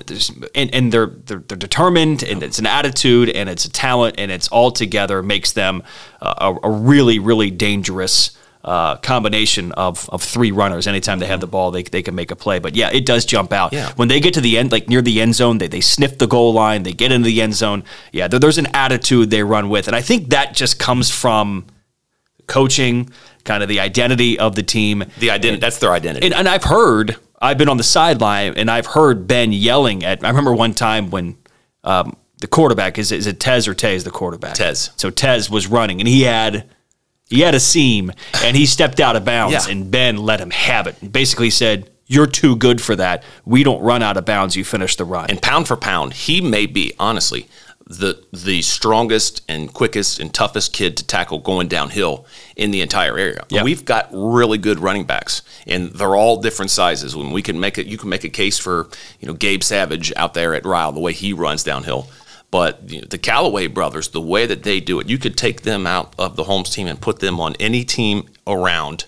Speaker 2: and, and they're, they're they're determined, and it's an attitude, and it's a talent, and it's all together makes them uh, a, a really really dangerous uh, combination of of three runners. Anytime they have the ball, they they can make a play. But yeah, it does jump out
Speaker 1: Yeah.
Speaker 2: when they get to the end, like near the end zone. They they sniff the goal line, they get into the end zone. Yeah, there, there's an attitude they run with, and I think that just comes from coaching, kind of the identity of the team.
Speaker 1: The identity. That's their identity.
Speaker 2: And, and I've heard, I've been on the sideline and I've heard Ben yelling at, I remember one time when um, the quarterback, is, is it Tez or Tez, the quarterback?
Speaker 1: Tez.
Speaker 2: So Tez was running and he had, he had a seam and he stepped out of bounds
Speaker 1: Yeah.
Speaker 2: and Ben let him have it. And basically said, you're too good for that. We don't run out of bounds. You finish the run.
Speaker 1: and pound for pound, he may be honestly the the strongest and quickest and toughest kid to tackle going downhill in the entire area.
Speaker 2: Yeah.
Speaker 1: We've got really good running backs, and they're all different sizes. When we can make it, you can make a case for you know Gabe Savage out there at Ryle, the way he runs downhill. But you know, the Callaway brothers, the way that they do it, you could take them out of the Holmes team and put them on any team around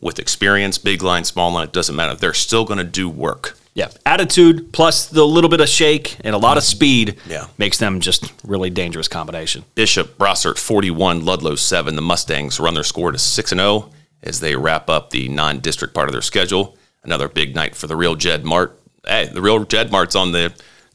Speaker 1: with experience, big line, small line. It doesn't matter. They're still going to do work.
Speaker 2: yeah. Attitude plus the little bit of shake and a lot of speed
Speaker 1: Yeah.
Speaker 2: makes them just really dangerous combination.
Speaker 1: Bishop Brossart 41, Ludlow 7. The Mustangs run their score to 6 and 0 as they wrap up the non district part of their schedule. Another big night for the real Jed Mart. Hey, the real Jed Mart's on the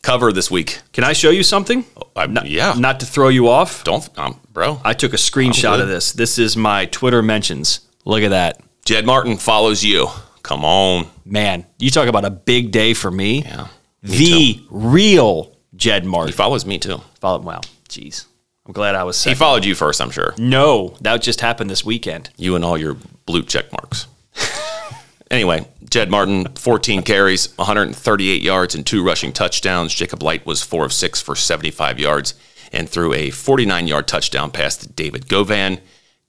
Speaker 1: cover this week.
Speaker 2: Can I show you something?
Speaker 1: I,
Speaker 2: Not,
Speaker 1: yeah.
Speaker 2: Not to throw you off.
Speaker 1: Don't, um, bro.
Speaker 2: I took a screenshot of this. This is my Twitter mentions. Look at that.
Speaker 1: Jed Martin follows you. Come on.
Speaker 2: Man, you talk about a big day for me.
Speaker 1: Yeah.
Speaker 2: the real Jed Martin.
Speaker 1: He follows me too.
Speaker 2: Follow, wow, jeez. I'm glad I was
Speaker 1: He followed you first, I'm sure.
Speaker 2: no, that just happened this weekend.
Speaker 1: You and all your blue check marks. Anyway, Jed Martin, 14 carries, 138 yards, and two rushing touchdowns. Jacob Light was four of six for 75 yards and threw a 49 yard touchdown pass to David Govan.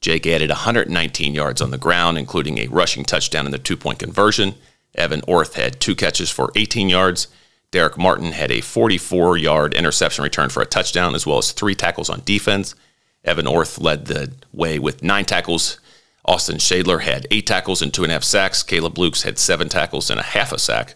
Speaker 1: Jake added 119 yards on the ground, including a rushing touchdown in the two point conversion. Evan Orth had two catches for 18 yards. Derek Martin had a 44 yard interception return for a touchdown, as well as three tackles on defense. Evan Orth led the way with nine tackles. Austin Shadler had eight tackles and two and a half sacks. Caleb Lukes had seven tackles and a half a sack.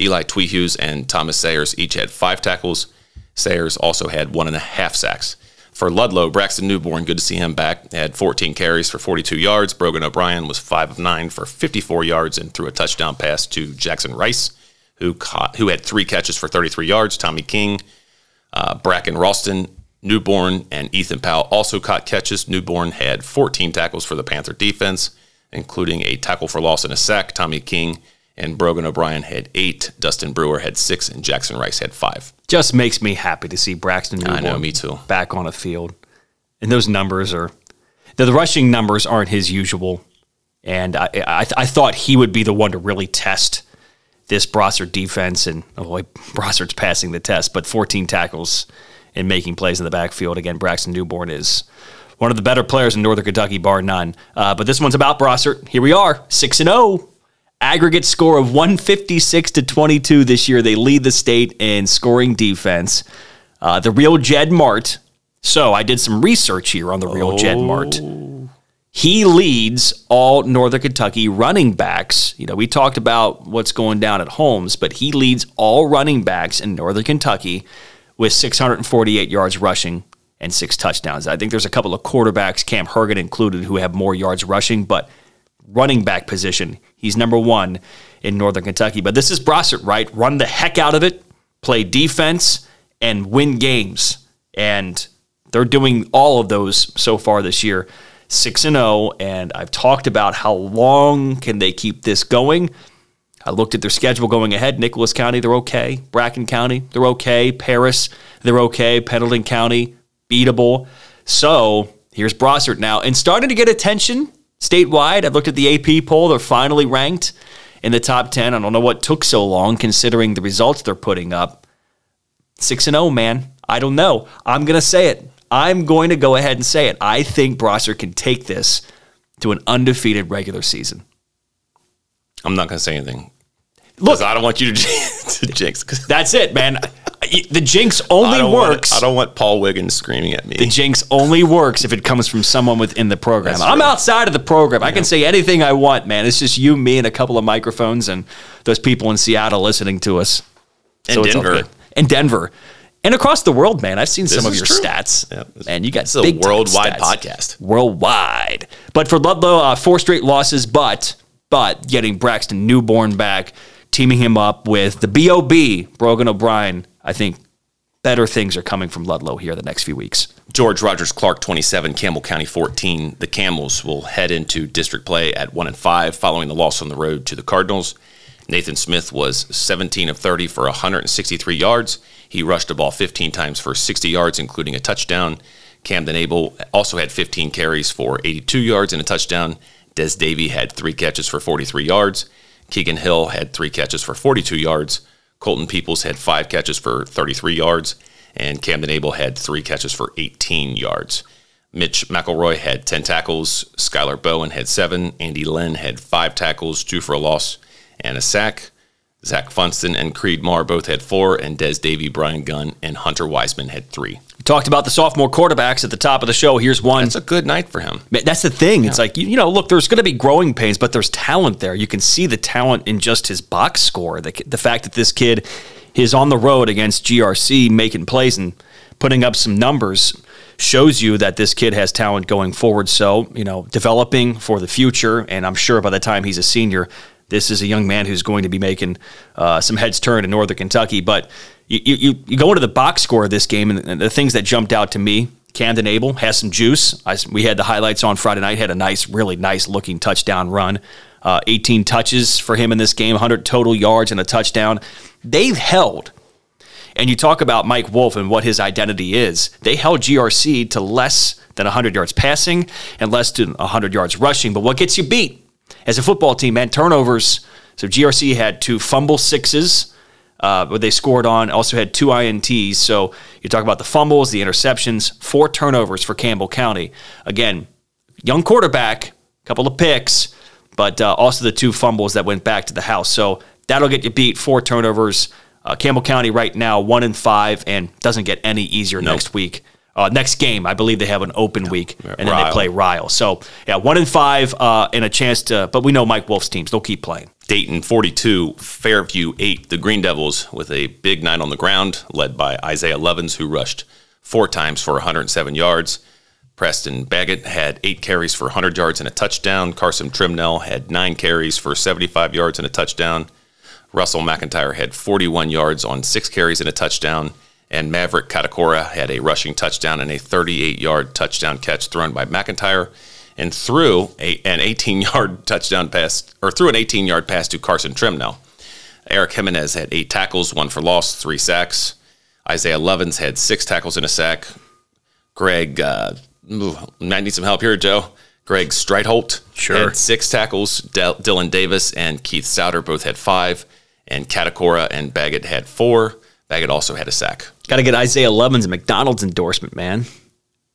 Speaker 1: Eli Tweehughes and Thomas Sayers each had five tackles. Sayers also had one and a half sacks. For Ludlow, Braxton Newborn, good to see him back, had 14 carries for 42 yards. Brogan O'Brien was 5 of 9 for 54 yards and threw a touchdown pass to Jackson Rice, who caught, who had three catches for 33 yards. Tommy King, uh, Bracken Ralston, Newborn, and Ethan Powell also caught catches. Newborn had 14 tackles for the Panther defense, including a tackle for loss and a sack. Tommy King and Brogan O'Brien had eight. Dustin Brewer had six, and Jackson Rice had five.
Speaker 2: just makes me happy to see Braxton Newborn
Speaker 1: I know, me too.
Speaker 2: back on a field. And those numbers are the, the rushing numbers aren't his usual. And I, I, I thought he would be the one to really test this Brossart defense. And oh boy, Brossart's passing the test, but 14 tackles and making plays in the backfield. Again, Braxton Newborn is one of the better players in Northern Kentucky, bar none. Uh, but this one's about Brossart. Here we are, 6 and 0. Aggregate score of 156 to 22 this year. They lead the state in scoring defense. Uh, the real Jed Mart. So I did some research here on the real Jed Mart. He leads all Northern Kentucky running backs. You know, we talked about what's going down at Holmes, but he leads all running backs in Northern Kentucky with 648 yards rushing and six touchdowns. I think there's a couple of quarterbacks, Cam Herget included, who have more yards rushing, but running back position, he's number one in Northern Kentucky. But this is Brossart, right? Run the heck out of it, play defense, and win games. And they're doing all of those so far this year. 6 and 0 and I've talked about how long can they keep this going. I looked at their schedule going ahead. Nicholas County, they're okay. Bracken County, they're okay. Paris, they're okay. Pendleton County, beatable. So here's Brossart now and starting to get attention statewide. I've looked at the AP poll. They're finally ranked in the top 10. I don't know what took so long considering the results they're putting up. 6 and 0, man. I don't know. I'm going to say it. I'm going to go ahead and say it. I think Brossart can take this to an undefeated regular season.
Speaker 1: I'm not going to say anything.
Speaker 2: Look,
Speaker 1: I don't want you to, to jinx.
Speaker 2: That's it, man. The jinx only works.
Speaker 1: Want, I don't want Paul Wiggins screaming at me.
Speaker 2: The jinx only works if it comes from someone within the program. That's I'm true. outside of the program. Yeah. I can say anything I want, man. It's just you, me, and a couple of microphones, and those people in Seattle listening to us.
Speaker 1: And so Denver.
Speaker 2: And Denver and across the world, man. I've seen this some of your true. stats, yeah, and you got
Speaker 1: this big a worldwide podcast,
Speaker 2: worldwide. But for Ludlow, uh, four straight losses, but but getting Braxton Newborn back, teaming him up with the Bob Brogan O'Brien. I think better things are coming from Ludlow here the next few weeks.
Speaker 1: George Rogers Clark 27, Campbell County 14. The Camels will head into district play at 1 and 5 following the loss on the road to the Cardinals. Nathan Smith was 17 of 30 for 163 yards. He rushed the ball 15 times for 60 yards, including a touchdown. Camden Abel also had 15 carries for 82 yards and a touchdown. Des Davy had three catches for 43 yards. Keegan Hill had three catches for 42 yards. Colton Peoples had five catches for 33 yards. And Camden Abel had three catches for 18 yards. Mitch McElroy had 10 tackles. Skylar Bowen had seven. Andy Lynn had five tackles, two for a loss and a sack. Zach Funston and Creed Marr both had four, and Des Davy, Brian Gunn, and Hunter Wiseman had three.
Speaker 2: Talked about the sophomore quarterbacks at the top of the show. Here's one.
Speaker 1: That's a good night for him.
Speaker 2: That's the thing. Yeah. It's like, you know, look, there's going to be growing pains, but there's talent there. You can see the talent in just his box score. The, the fact that this kid is on the road against GRC making plays and putting up some numbers shows you that this kid has talent going forward. So, you know, developing for the future. And I'm sure by the time he's a senior, this is a young man who's going to be making uh, some heads turn in Northern Kentucky. But you, you, you go into the box score of this game, and the things that jumped out to me Camden Abel has some juice. I, we had the highlights on Friday night, had a nice, really nice looking touchdown run. Uh, 18 touches for him in this game, 100 total yards and a touchdown. They've held, and you talk about Mike Wolf and what his identity is. They held GRC to less than 100 yards passing and less than 100 yards rushing. But what gets you beat? as a football team, man, turnovers. So GRC had two fumble sixes, uh, where they scored on. Also had two ints. So you talk about the fumbles, the interceptions, four turnovers for Campbell County. Again, young quarterback, couple of picks, but uh, also the two fumbles that went back to the house. So that'll get you beat. Four turnovers. Uh, Campbell County right now one and five, and doesn't get any easier nope. next week. Uh, next game, I believe they have an open week, and then Ryle. they play Ryle. So yeah, one in five, uh, and a chance to. But we know Mike Wolf's teams; they'll keep playing.
Speaker 1: Dayton 42, Fairview 8. The Green Devils with a big night on the ground, led by Isaiah Levens, who rushed four times for 107 yards. Preston Baggett had eight carries for 100 yards and a touchdown. Carson Trimnell had nine carries for 75 yards and a touchdown. Russell McIntyre had 41 yards on six carries and a touchdown and Maverick Katakora had a rushing touchdown and a 38 yard touchdown catch thrown by McIntyre and threw a, an 18 yard touchdown pass, or threw an 18 yard pass to Carson Trimnell. Eric Jimenez had eight tackles, one for loss, three sacks. Isaiah Lovins had six tackles and a sack. Greg, uh, might need some help here, Joe. Greg Streitholt
Speaker 2: Sure.
Speaker 1: had six tackles. Del- Dylan Davis and Keith Souter both had five. And Katakora and Baggett had four. Baggett also had a sack.
Speaker 2: Got to get Isaiah Lovins McDonald's endorsement, man.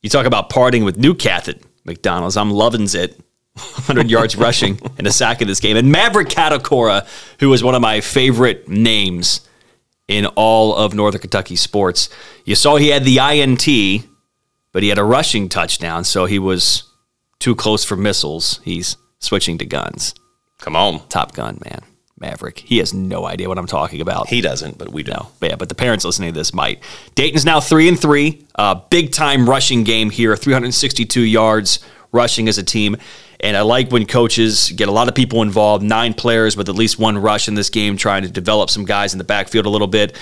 Speaker 2: You talk about partying with New Cath at McDonald's. I'm loving it. 100 yards rushing and a sack in this game. And Maverick Katakora, who is one of my favorite names in all of Northern Kentucky sports. You saw he had the INT, but he had a rushing touchdown, so he was too close for missiles. He's switching to guns.
Speaker 1: Come on.
Speaker 2: Top gun, man. Maverick. He has no idea what I'm talking about.
Speaker 1: He doesn't, but we do.
Speaker 2: No, but yeah, but the parents listening to this might. Dayton's now three and three. Uh, big time rushing game here. 362 yards rushing as a team. And I like when coaches get a lot of people involved, nine players with at least one rush in this game, trying to develop some guys in the backfield a little bit.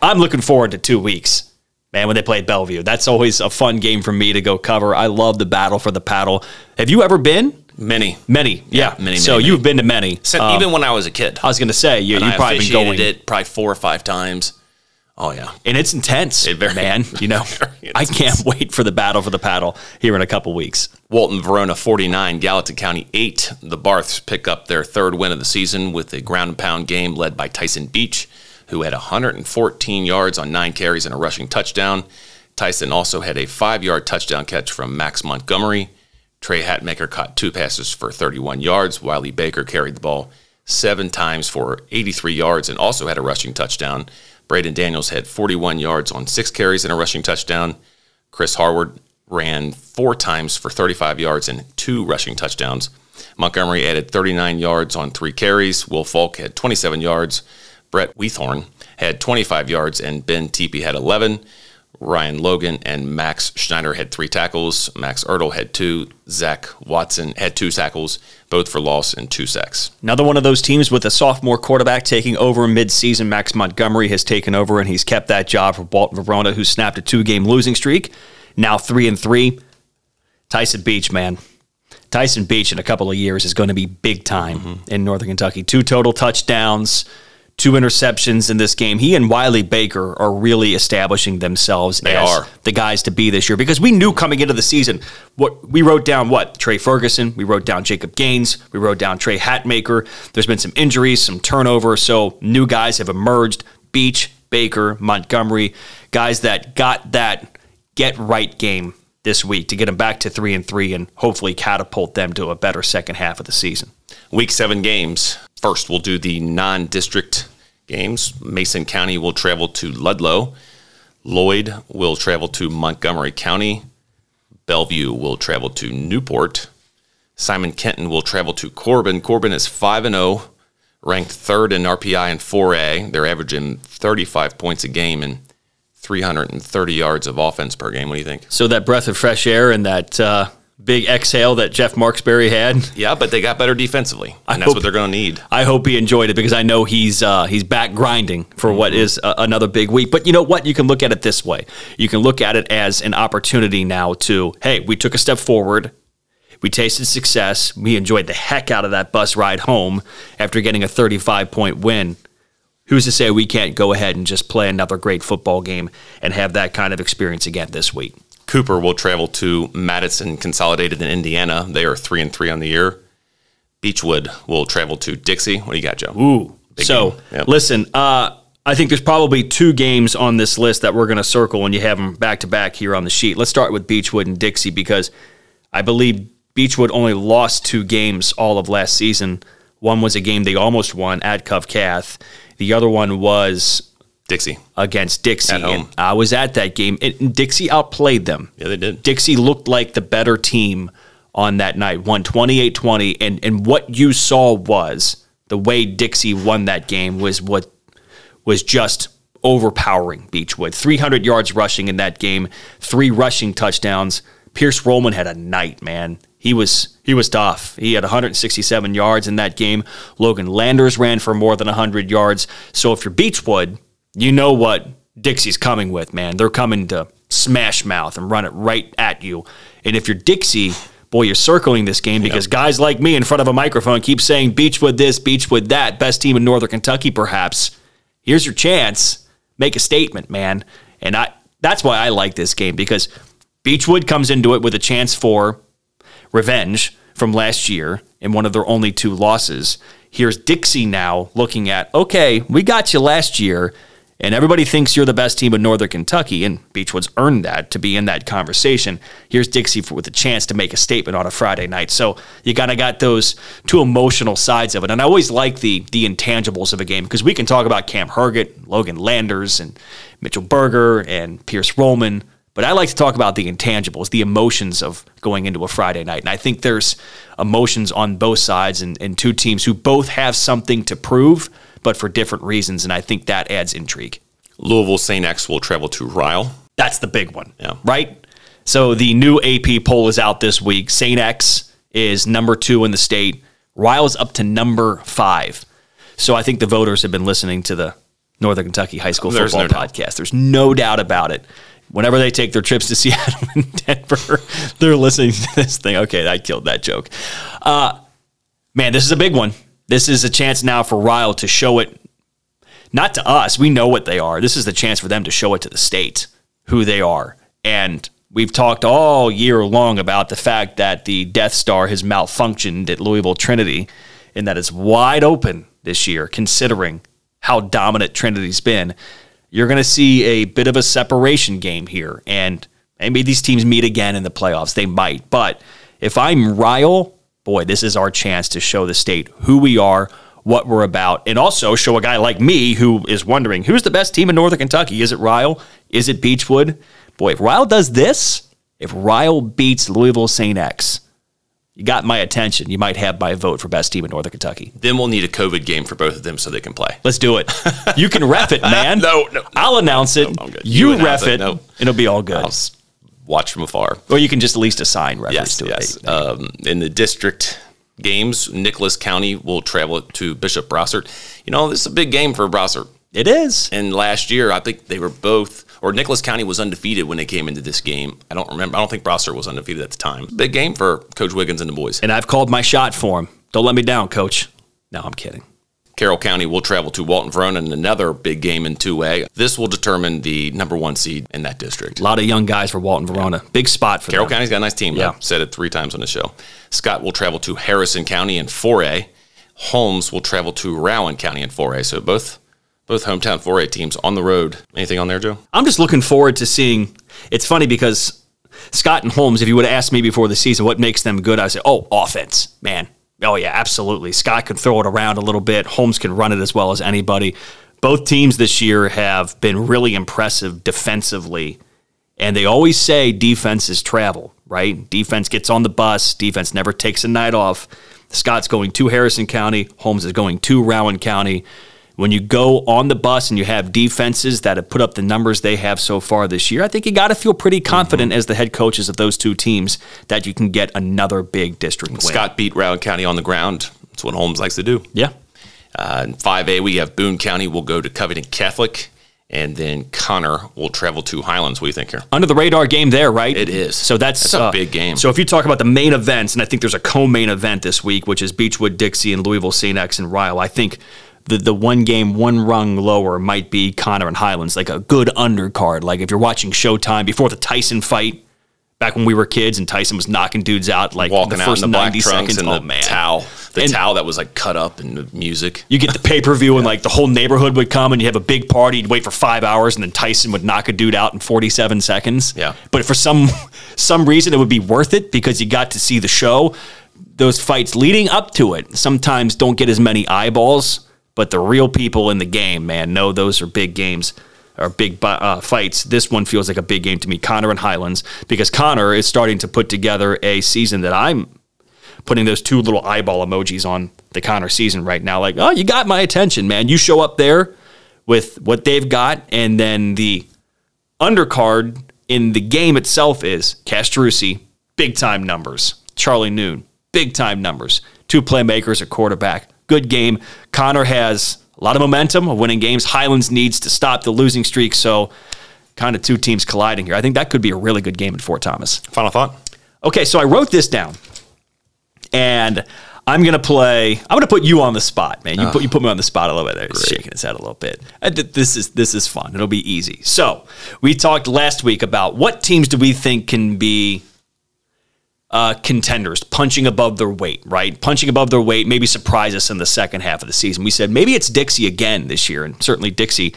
Speaker 2: I'm looking forward to two weeks, man, when they play at Bellevue. That's always a fun game for me to go cover. I love the battle for the paddle. Have you ever been?
Speaker 1: Many.
Speaker 2: Many, yeah.
Speaker 1: many,
Speaker 2: so
Speaker 1: many,
Speaker 2: you've been to many.
Speaker 1: Since,
Speaker 2: Um,
Speaker 1: even when I was a kid.
Speaker 2: I was going to say, you, you've probably been going.
Speaker 1: it probably four or five times. Oh, yeah.
Speaker 2: and it's intense,
Speaker 1: It very-
Speaker 2: man. You know, I can't wait for the battle for the paddle here in a couple weeks.
Speaker 1: Walton Verona 49, Gallatin County 8. The Barths pick up their third win of the season with a ground and pound game led by Tyson Beach, who had 114 yards on nine carries and a rushing touchdown. Tyson also had a five yard touchdown catch from Max Montgomery. Trey Hatmaker caught two passes for 31 yards. Wiley Baker carried the ball seven times for 83 yards and also had a rushing touchdown. Braden Daniels had 41 yards on six carries and a rushing touchdown. Chris Harward ran four times for 35 yards and two rushing touchdowns. Montgomery added 39 yards on three carries. Will Falk had 27 yards. Brett Weathorn had 25 yards, and Ben Teepee had 11. Ryan Logan and Max Schneider had three tackles. Max Ertl had two. Zach Watson had two tackles, both for loss and two sacks.
Speaker 2: Another one of those teams with a sophomore quarterback taking over mid-season. Max Montgomery has taken over, and he's kept that job for Walton Verona, who snapped a two-game losing streak. Now three and three. Tyson Beach, man. Tyson Beach in a couple of years is going to be big time mm-hmm. in Northern Kentucky. Two total touchdowns, two interceptions in this game. He and Wiley Baker are really establishing themselves
Speaker 1: They
Speaker 2: as
Speaker 1: are.
Speaker 2: the guys to be this year because we knew coming into the season what we wrote down what Trey Ferguson, we wrote down Jacob Gaines, we wrote down Trey Hatmaker. There's been some injuries, some turnover, so new guys have emerged. Beach, Baker, Montgomery, guys that got that get right game this week to get them back to three and three and hopefully catapult them to a better second half of the season.
Speaker 1: Week seven games. First, we'll do the non district games. Mason County will travel to Ludlow. Lloyd will travel to Montgomery County. Bellevue will travel to Newport. Simon Kenton will travel to Corbin. Corbin is 5 and 0, ranked third in RPI and 4A. They're averaging 35 points a game and 330 yards of offense per game. What do you think?
Speaker 2: So that breath of fresh air and that uh, big exhale that Jeff Marksberry had,
Speaker 1: Yeah, but they got better defensively, and that's
Speaker 2: hope-
Speaker 1: what they're going to need.
Speaker 2: I hope he enjoyed it because I know he's uh, he's back grinding for what is a, another big week. But you know what? You can look at it this way. You can look at it as an opportunity now to hey, we took a step forward. We tasted success. We enjoyed the heck out of that bus ride home after getting a 35 point win. Who's to say we can't go ahead and just play another great football game and have that kind of experience again this week?
Speaker 1: Cooper will travel to Madison Consolidated in Indiana. They are three and three on the year. Beechwood will travel to Dixie. What do you got, Joe?
Speaker 2: Ooh.
Speaker 1: Big
Speaker 2: so.
Speaker 1: Yep.
Speaker 2: listen, uh, I think there's probably two games on this list that we're going to circle when you have them back to back here on the sheet. Let's start with Beechwood and Dixie because I believe Beechwood only lost two games all of last season. One was a game they almost won at CovCath. The other one was
Speaker 1: Dixie.
Speaker 2: against Dixie.
Speaker 1: At home.
Speaker 2: And I was at that game. And Dixie outplayed them.
Speaker 1: Yeah, they did.
Speaker 2: Dixie looked like the better team on that night, won 28 20. And, and what you saw was the way Dixie won that game was what was just overpowering Beechwood. 300 yards rushing in that game, three rushing touchdowns. Pierce Rollman had a night, man. He was he was tough. He had 167 yards in that game. Logan Landers ran for more than 100 yards. So if you're Beechwood, you know what Dixie's coming with, man. They're coming to smash mouth and run it right at you. And if you're Dixie, boy, you're circling this game because guys like me in front of a microphone keep saying Beechwood this, Beechwood that, best team in Northern Kentucky, perhaps. Here's your chance. make a statement, man. And I that's why I like this game because Beechwood comes into it with a chance for revenge from last year in one of their only two losses. Here's Dixie now looking at, okay, we got you last year, and everybody thinks you're the best team in Northern Kentucky, and Beechwood's earned that to be in that conversation. Here's Dixie for, with a chance to make a statement on a Friday night. So you kind of got those two emotional sides of it. And I always like the the intangibles of a game because we can talk about Cam Herget, Logan Landers, and Mitchell Berger, and Pierce Roman. But I like to talk about the intangibles, the emotions of going into a Friday night. And I think there's emotions on both sides and, and two teams who both have something to prove, but for different reasons. And I think that adds intrigue.
Speaker 1: Louisville St. X will travel to Ryle.
Speaker 2: That's the big one,
Speaker 1: Yeah.
Speaker 2: right? So the new AP poll is out this week. St. X is number two in the state. Ryle is up to number five. So I think the voters have been listening to the Northern Kentucky High School
Speaker 1: There's
Speaker 2: Football
Speaker 1: no doubt.
Speaker 2: podcast. There's no doubt about it. Whenever they take their trips to Seattle and Denver, they're listening to this thing. Okay, I killed that joke. Uh, man, this is a big one. This is a chance now for Ryle to show it not to us. We know what they are. This is the chance for them to show it to the state who they are. And we've talked all year long about the fact that the Death Star has malfunctioned at Louisville Trinity and that it's wide open this year, considering how dominant Trinity's been. You're going to see a bit of a separation game here. And maybe these teams meet again in the playoffs. They might. But if I'm Ryle, boy, this is our chance to show the state who we are, what we're about, and also show a guy like me who is wondering who's the best team in Northern Kentucky? Is it Ryle? Is it Beechwood? Boy, if Ryle does this, if Ryle beats Louisville St. X, you got my attention. You might have my vote for best team in Northern Kentucky.
Speaker 1: Then we'll need a COVID game for both of them so they can play.
Speaker 2: Let's do it. You can ref it, man.
Speaker 1: No, no, no.
Speaker 2: I'll announce it.
Speaker 1: I'm good.
Speaker 2: You,
Speaker 1: You
Speaker 2: ref
Speaker 1: it.
Speaker 2: it.
Speaker 1: No.
Speaker 2: It'll be all good.
Speaker 1: I'll watch from afar.
Speaker 2: Or you can just at least assign referees
Speaker 1: Yes,
Speaker 2: to
Speaker 1: yes.
Speaker 2: it.
Speaker 1: Um, in the district games, Nicholas County will travel to Bishop Brossart. You know, this is a big game for Brossart.
Speaker 2: It is.
Speaker 1: And last year, I think they were both, or Nicholas County was undefeated when they came into this game. I don't remember. I don't think Brossart was undefeated at the time. Big game for Coach Wiggins and the boys.
Speaker 2: And I've called my shot for him. Don't let me down, coach. No, I'm kidding.
Speaker 1: Carroll County will travel to Walton Verona in another big game in 2A. This will determine the number one seed in that district.
Speaker 2: A lot of young guys for Walton Verona. Big spot for
Speaker 1: Carroll
Speaker 2: them.
Speaker 1: County's got a nice team.
Speaker 2: Yeah.
Speaker 1: I've said it three times on the show. Scott will travel to Harrison County in 4A. Holmes will travel to Rowan County in 4A. So both both hometown 4A teams on the road. Anything on there, Joe?
Speaker 2: I'm just looking forward to seeing. It's funny because Scott and Holmes, if you would have asked me before the season what makes them good, I would say, oh, offense, man. Oh, yeah, absolutely. Scott can throw it around a little bit. Holmes can run it as well as anybody. Both teams this year have been really impressive defensively. And they always say defense is travel, right? Defense gets on the bus, defense never takes a night off. Scott's going to Harrison County, Holmes is going to Rowan County. When you go on the bus and you have defenses that have put up the numbers they have so far this year, I think you got to feel pretty confident as the head coaches of those two teams that you can get another big district win.
Speaker 1: Scott beat Rowan County on the ground. That's what Holmes likes to do.
Speaker 2: yeah.
Speaker 1: Uh, in 5A, we have Boone County We'll go to Covington Catholic. And then Conner will travel to Highlands. What do you think here?
Speaker 2: under the radar game there, right?
Speaker 1: It is.
Speaker 2: So that's,
Speaker 1: That's a big game.
Speaker 2: So if you talk about the main events, and I think there's a co-main event this week, which is Beechwood, Dixie, and Louisville, St. X, and Ryle. I think the the one game, one rung lower might be Conner and Highlands, like a good undercard. Like if you're watching Showtime before the Tyson fight. Back when we were kids and Tyson was knocking dudes out like
Speaker 1: Walking
Speaker 2: the
Speaker 1: out in the black
Speaker 2: 90
Speaker 1: trunks
Speaker 2: seconds.
Speaker 1: and
Speaker 2: oh,
Speaker 1: the
Speaker 2: man.
Speaker 1: towel. The
Speaker 2: And-
Speaker 1: towel that was like cut up and the music.
Speaker 2: You get the pay per view, and like the whole neighborhood would come, and you have a big party. You'd wait for five hours, and then Tyson would knock a dude out in forty seven seconds.
Speaker 1: Yeah.
Speaker 2: But for some some reason, it would be worth it because you got to see the show. Those fights leading up to it sometimes don't get as many eyeballs, but the real people in the game, man, know those are big games or big uh, fights. This one feels like a big game to me, Conner and Highlands, because Conner is starting to put together a season that I'm putting those two little eyeball emojis on the Conner season right now. Like, oh, you got my attention, man. You show up there with what they've got, and then the undercard in the game itself is Castrucci, big time numbers. Charlie Noon, big time numbers. Two playmakers, a quarterback. Good game. Conner has a lot of momentum of winning games. Highlands needs to stop the losing streak, so kind of two teams colliding here. I think that could be a really good game in Fort Thomas.
Speaker 1: Final thought?
Speaker 2: Okay, so I wrote this down, and I'm gonna play. I'm gonna put you on the spot, man. You ah. put you put me on the spot a little bit. He's shaking his head a little bit. This is this is fun. It'll be easy. So we talked last week about what teams do we think can be uh, contenders, punching above their weight, right? Punching above their weight, maybe surprise us in the second half of the season. We said maybe it's Dixie again this year, and certainly Dixie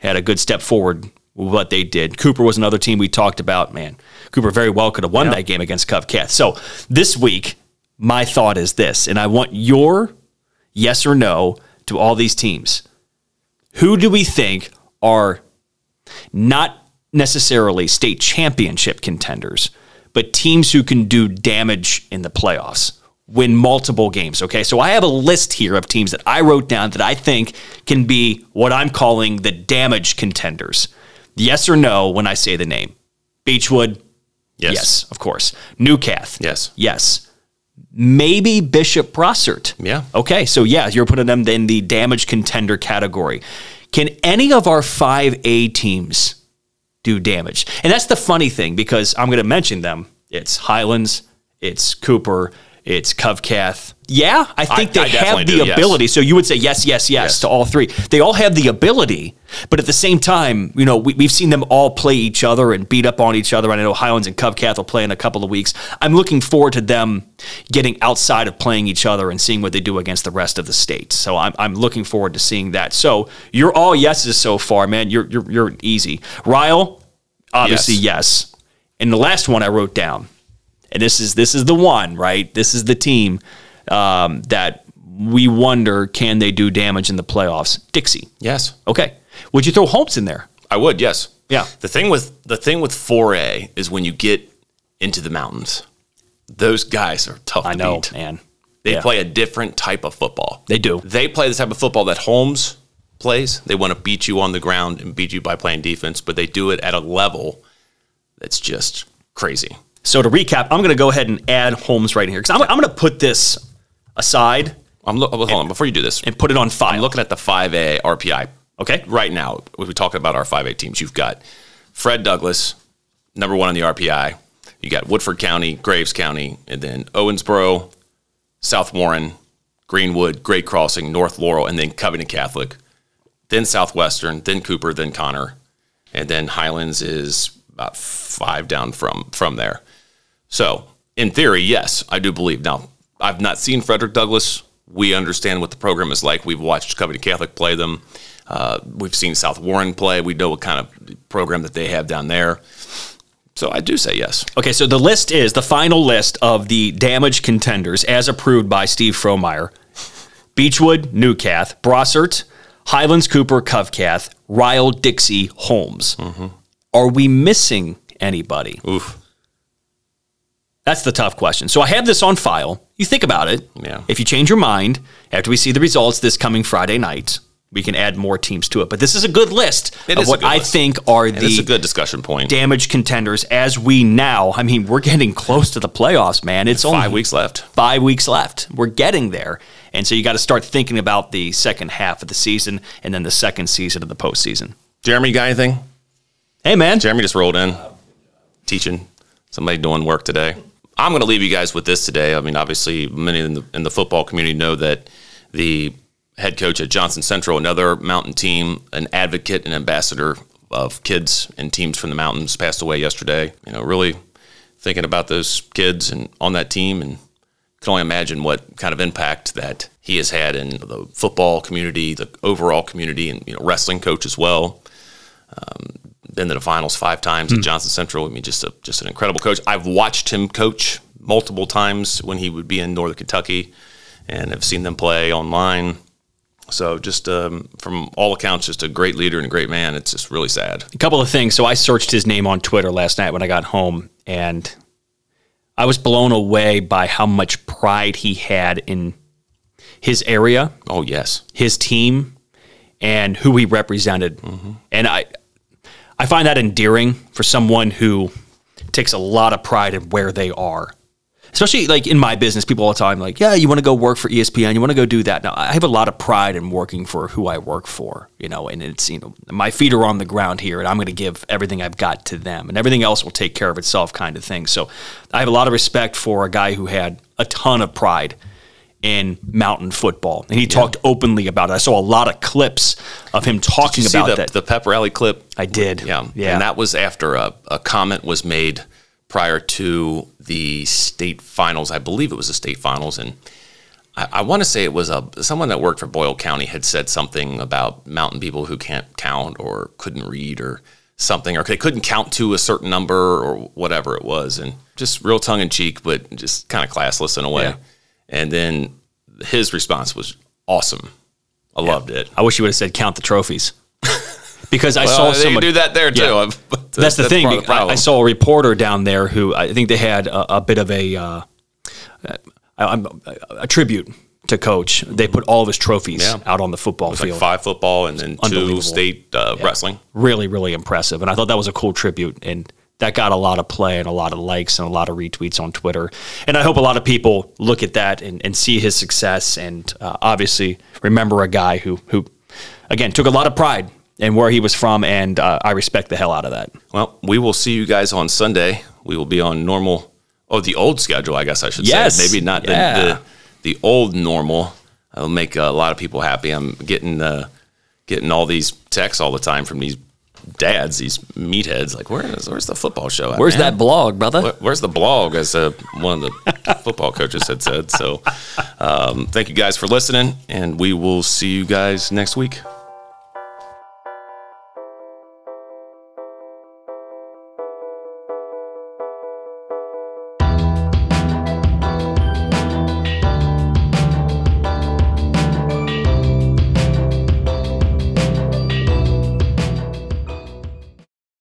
Speaker 2: had a good step forward with what they did. Cooper was another team we talked about. Man, Cooper very well could have won that game against Covcath. So this week, my thought is this, and I want your yes or no to all these teams. Who do we think are not necessarily state championship contenders, but teams who can do damage in the playoffs, win multiple games. Okay, so I have a list here of teams that I wrote down that I think can be what I'm calling the damage contenders. Yes or no when I say the name? Beechwood,
Speaker 1: Yes.
Speaker 2: yes, of course. Newcath,
Speaker 1: Yes.
Speaker 2: yes. Maybe Bishop Brossart.
Speaker 1: Yeah.
Speaker 2: Okay, so yeah, you're putting them in the damage contender category. Can any of our 5A teams do damage? And that's the funny thing because I'm going to mention them. It's Highlands, it's Cooper, it's Covcath. Yeah, I think
Speaker 1: I
Speaker 2: they
Speaker 1: definitely
Speaker 2: have the
Speaker 1: do, yes.
Speaker 2: ability. So you would say yes, yes, yes,
Speaker 1: Yes.
Speaker 2: to all three. They all have the ability, but at the same time, you know, we, we've seen them all play each other and beat up on each other. And I know Highlands and Covcath will play in a couple of weeks. I'm looking forward to them getting outside of playing each other and seeing what they do against the rest of the state. So I'm, I'm looking forward to seeing that. So you're all yeses so far, man. You're you're, you're easy. Ryle, obviously yes. And the last one I wrote down, and this is this is the one, right? This is the team um, that we wonder can they do damage in the playoffs? Dixie.
Speaker 1: Yes.
Speaker 2: Okay. Would you throw Holmes in there?
Speaker 1: I would, yes.
Speaker 2: Yeah.
Speaker 1: The thing with the thing with 4A is when you get into the mountains, those guys are tough
Speaker 2: I
Speaker 1: to
Speaker 2: know,
Speaker 1: beat.
Speaker 2: man.
Speaker 1: They
Speaker 2: Yeah.
Speaker 1: play a different type of football.
Speaker 2: They do.
Speaker 1: They play the type of football that Holmes plays. They want to beat you on the ground and beat you by playing defense, but they do it at a level that's just crazy.
Speaker 2: So to recap, I'm going to go ahead and add Holmes right here because I'm, I'm going to put this aside
Speaker 1: I'm look, hold on before you do this.
Speaker 2: and put it on file.
Speaker 1: I'm looking at the 5A RPI.
Speaker 2: Okay.
Speaker 1: Right now, when we talk about our 5A teams, you've got Fred Douglass, number one on the RPI. You got Woodford County, Graves County, and then Owensboro, South Warren, Greenwood, Great Crossing, North Laurel, and then Covington Catholic. Then Southwestern, then Cooper, then Conner, and then Highlands is about five down from from there. So, in theory, yes, I do believe. Now, I've not seen Frederick Douglass. We understand what the program is like. We've watched Covington Catholic play them. Uh, we've seen South Warren play. We know what kind of program that they have down there. So I do say yes.
Speaker 2: Okay, so the list is the final list of the damage contenders as approved by Steve Fromeyer. Beechwood, Newcath, Brossart, Highlands, Cooper, Covcath, Ryle, Dixie, Holmes. Are we missing anybody?
Speaker 1: Oof.
Speaker 2: That's the tough question. So I have this on file. You think about it.
Speaker 1: Yeah.
Speaker 2: If you change your mind after we see the results this coming Friday night, we can add more teams to it. But this is a good list
Speaker 1: It
Speaker 2: of what I
Speaker 1: list.
Speaker 2: think are
Speaker 1: And it's a
Speaker 2: the
Speaker 1: good discussion point.
Speaker 2: damage contenders as we now. I mean, we're getting close to the playoffs, man. It's only
Speaker 1: Five weeks left.
Speaker 2: five weeks left. We're getting there. And so you got to start thinking about the second half of the season and then the second season of the postseason.
Speaker 1: Jeremy, you got anything?
Speaker 2: Hey, man.
Speaker 1: Jeremy just rolled in, teaching somebody doing work today. I'm going to leave you guys with this today. I mean, obviously, many in the, in the football community know that the head coach at Johnson Central, another mountain team, an advocate and ambassador of kids and teams from the mountains, passed away yesterday. You know, really thinking about those kids and on that team, and can only imagine what kind of impact that he has had in the football community, the overall community, and you know, wrestling coach as well um, been to the finals five times at Johnson Central. I mean, just a just an incredible coach. I've watched him coach multiple times when he would be in Northern Kentucky, and have seen them play online. So, just um, from all accounts, just a great leader and a great man. It's just really sad.
Speaker 2: A couple of things. So I searched his name on Twitter last night when I got home, and I was blown away by how much pride he had in his area,
Speaker 1: Oh yes,
Speaker 2: his team, and who he represented. And I, I find that endearing for someone who takes a lot of pride in where they are. Especially like in my business, people all the time like, yeah, you want to go work for ESPN, you want to go do that. Now, I have a lot of pride in working for who I work for, you know, and it's you know my feet are on the ground here, and I'm going to give everything I've got to them, and everything else will take care of itself, kind of thing. So, I have a lot of respect for a guy who had a ton of pride in mountain football, and he talked openly about it. I saw a lot of clips of him talking
Speaker 1: Did you
Speaker 2: about
Speaker 1: the,
Speaker 2: that.
Speaker 1: the pep rally clip?
Speaker 2: I did.
Speaker 1: Yeah,
Speaker 2: yeah.
Speaker 1: And that was after a, a comment was made prior to the state finals. I believe it was the state finals, and I, I want to say it was a someone that worked for Boyle County had said something about mountain people who can't count or couldn't read or something, or they couldn't count to a certain number or whatever it was, and just real tongue in cheek, but just kind of classless in a way.
Speaker 2: Yeah.
Speaker 1: And then his response was awesome. I loved it.
Speaker 2: I wish you would have said count the trophies. Because I
Speaker 1: Well,
Speaker 2: saw
Speaker 1: they
Speaker 2: somebody
Speaker 1: do that there too.
Speaker 2: Yeah.
Speaker 1: but
Speaker 2: That's the thing.
Speaker 1: of
Speaker 2: I. I saw a reporter down there who I think they had a, a bit of a uh, a, a, tribute to coach. They put all of his trophies
Speaker 1: Yeah.
Speaker 2: out on the football
Speaker 1: like
Speaker 2: field.
Speaker 1: five football and then two state uh, wrestling.
Speaker 2: really, really impressive. And I thought that was a cool tribute. And that got a lot of play and a lot of likes and a lot of retweets on Twitter. And I hope a lot of people look at that and, and see his success and uh, obviously remember a guy who, who, again, took a lot of pride in where he was from. And uh, I respect the hell out of that.
Speaker 1: Well, we will see you guys on Sunday. We will be on normal. Oh, the old schedule, I guess I should
Speaker 2: Yes.
Speaker 1: say. Maybe not the, the the old normal. It'll make a lot of people happy. I'm getting uh, getting all these texts all the time from these dads, these meatheads. Like, where is where's the football show? At,
Speaker 2: Where's
Speaker 1: man?
Speaker 2: that blog, brother?
Speaker 1: Where- Where's the blog? As uh, one of the football coaches had said. So, um, thank you guys for listening, and we will see you guys next week.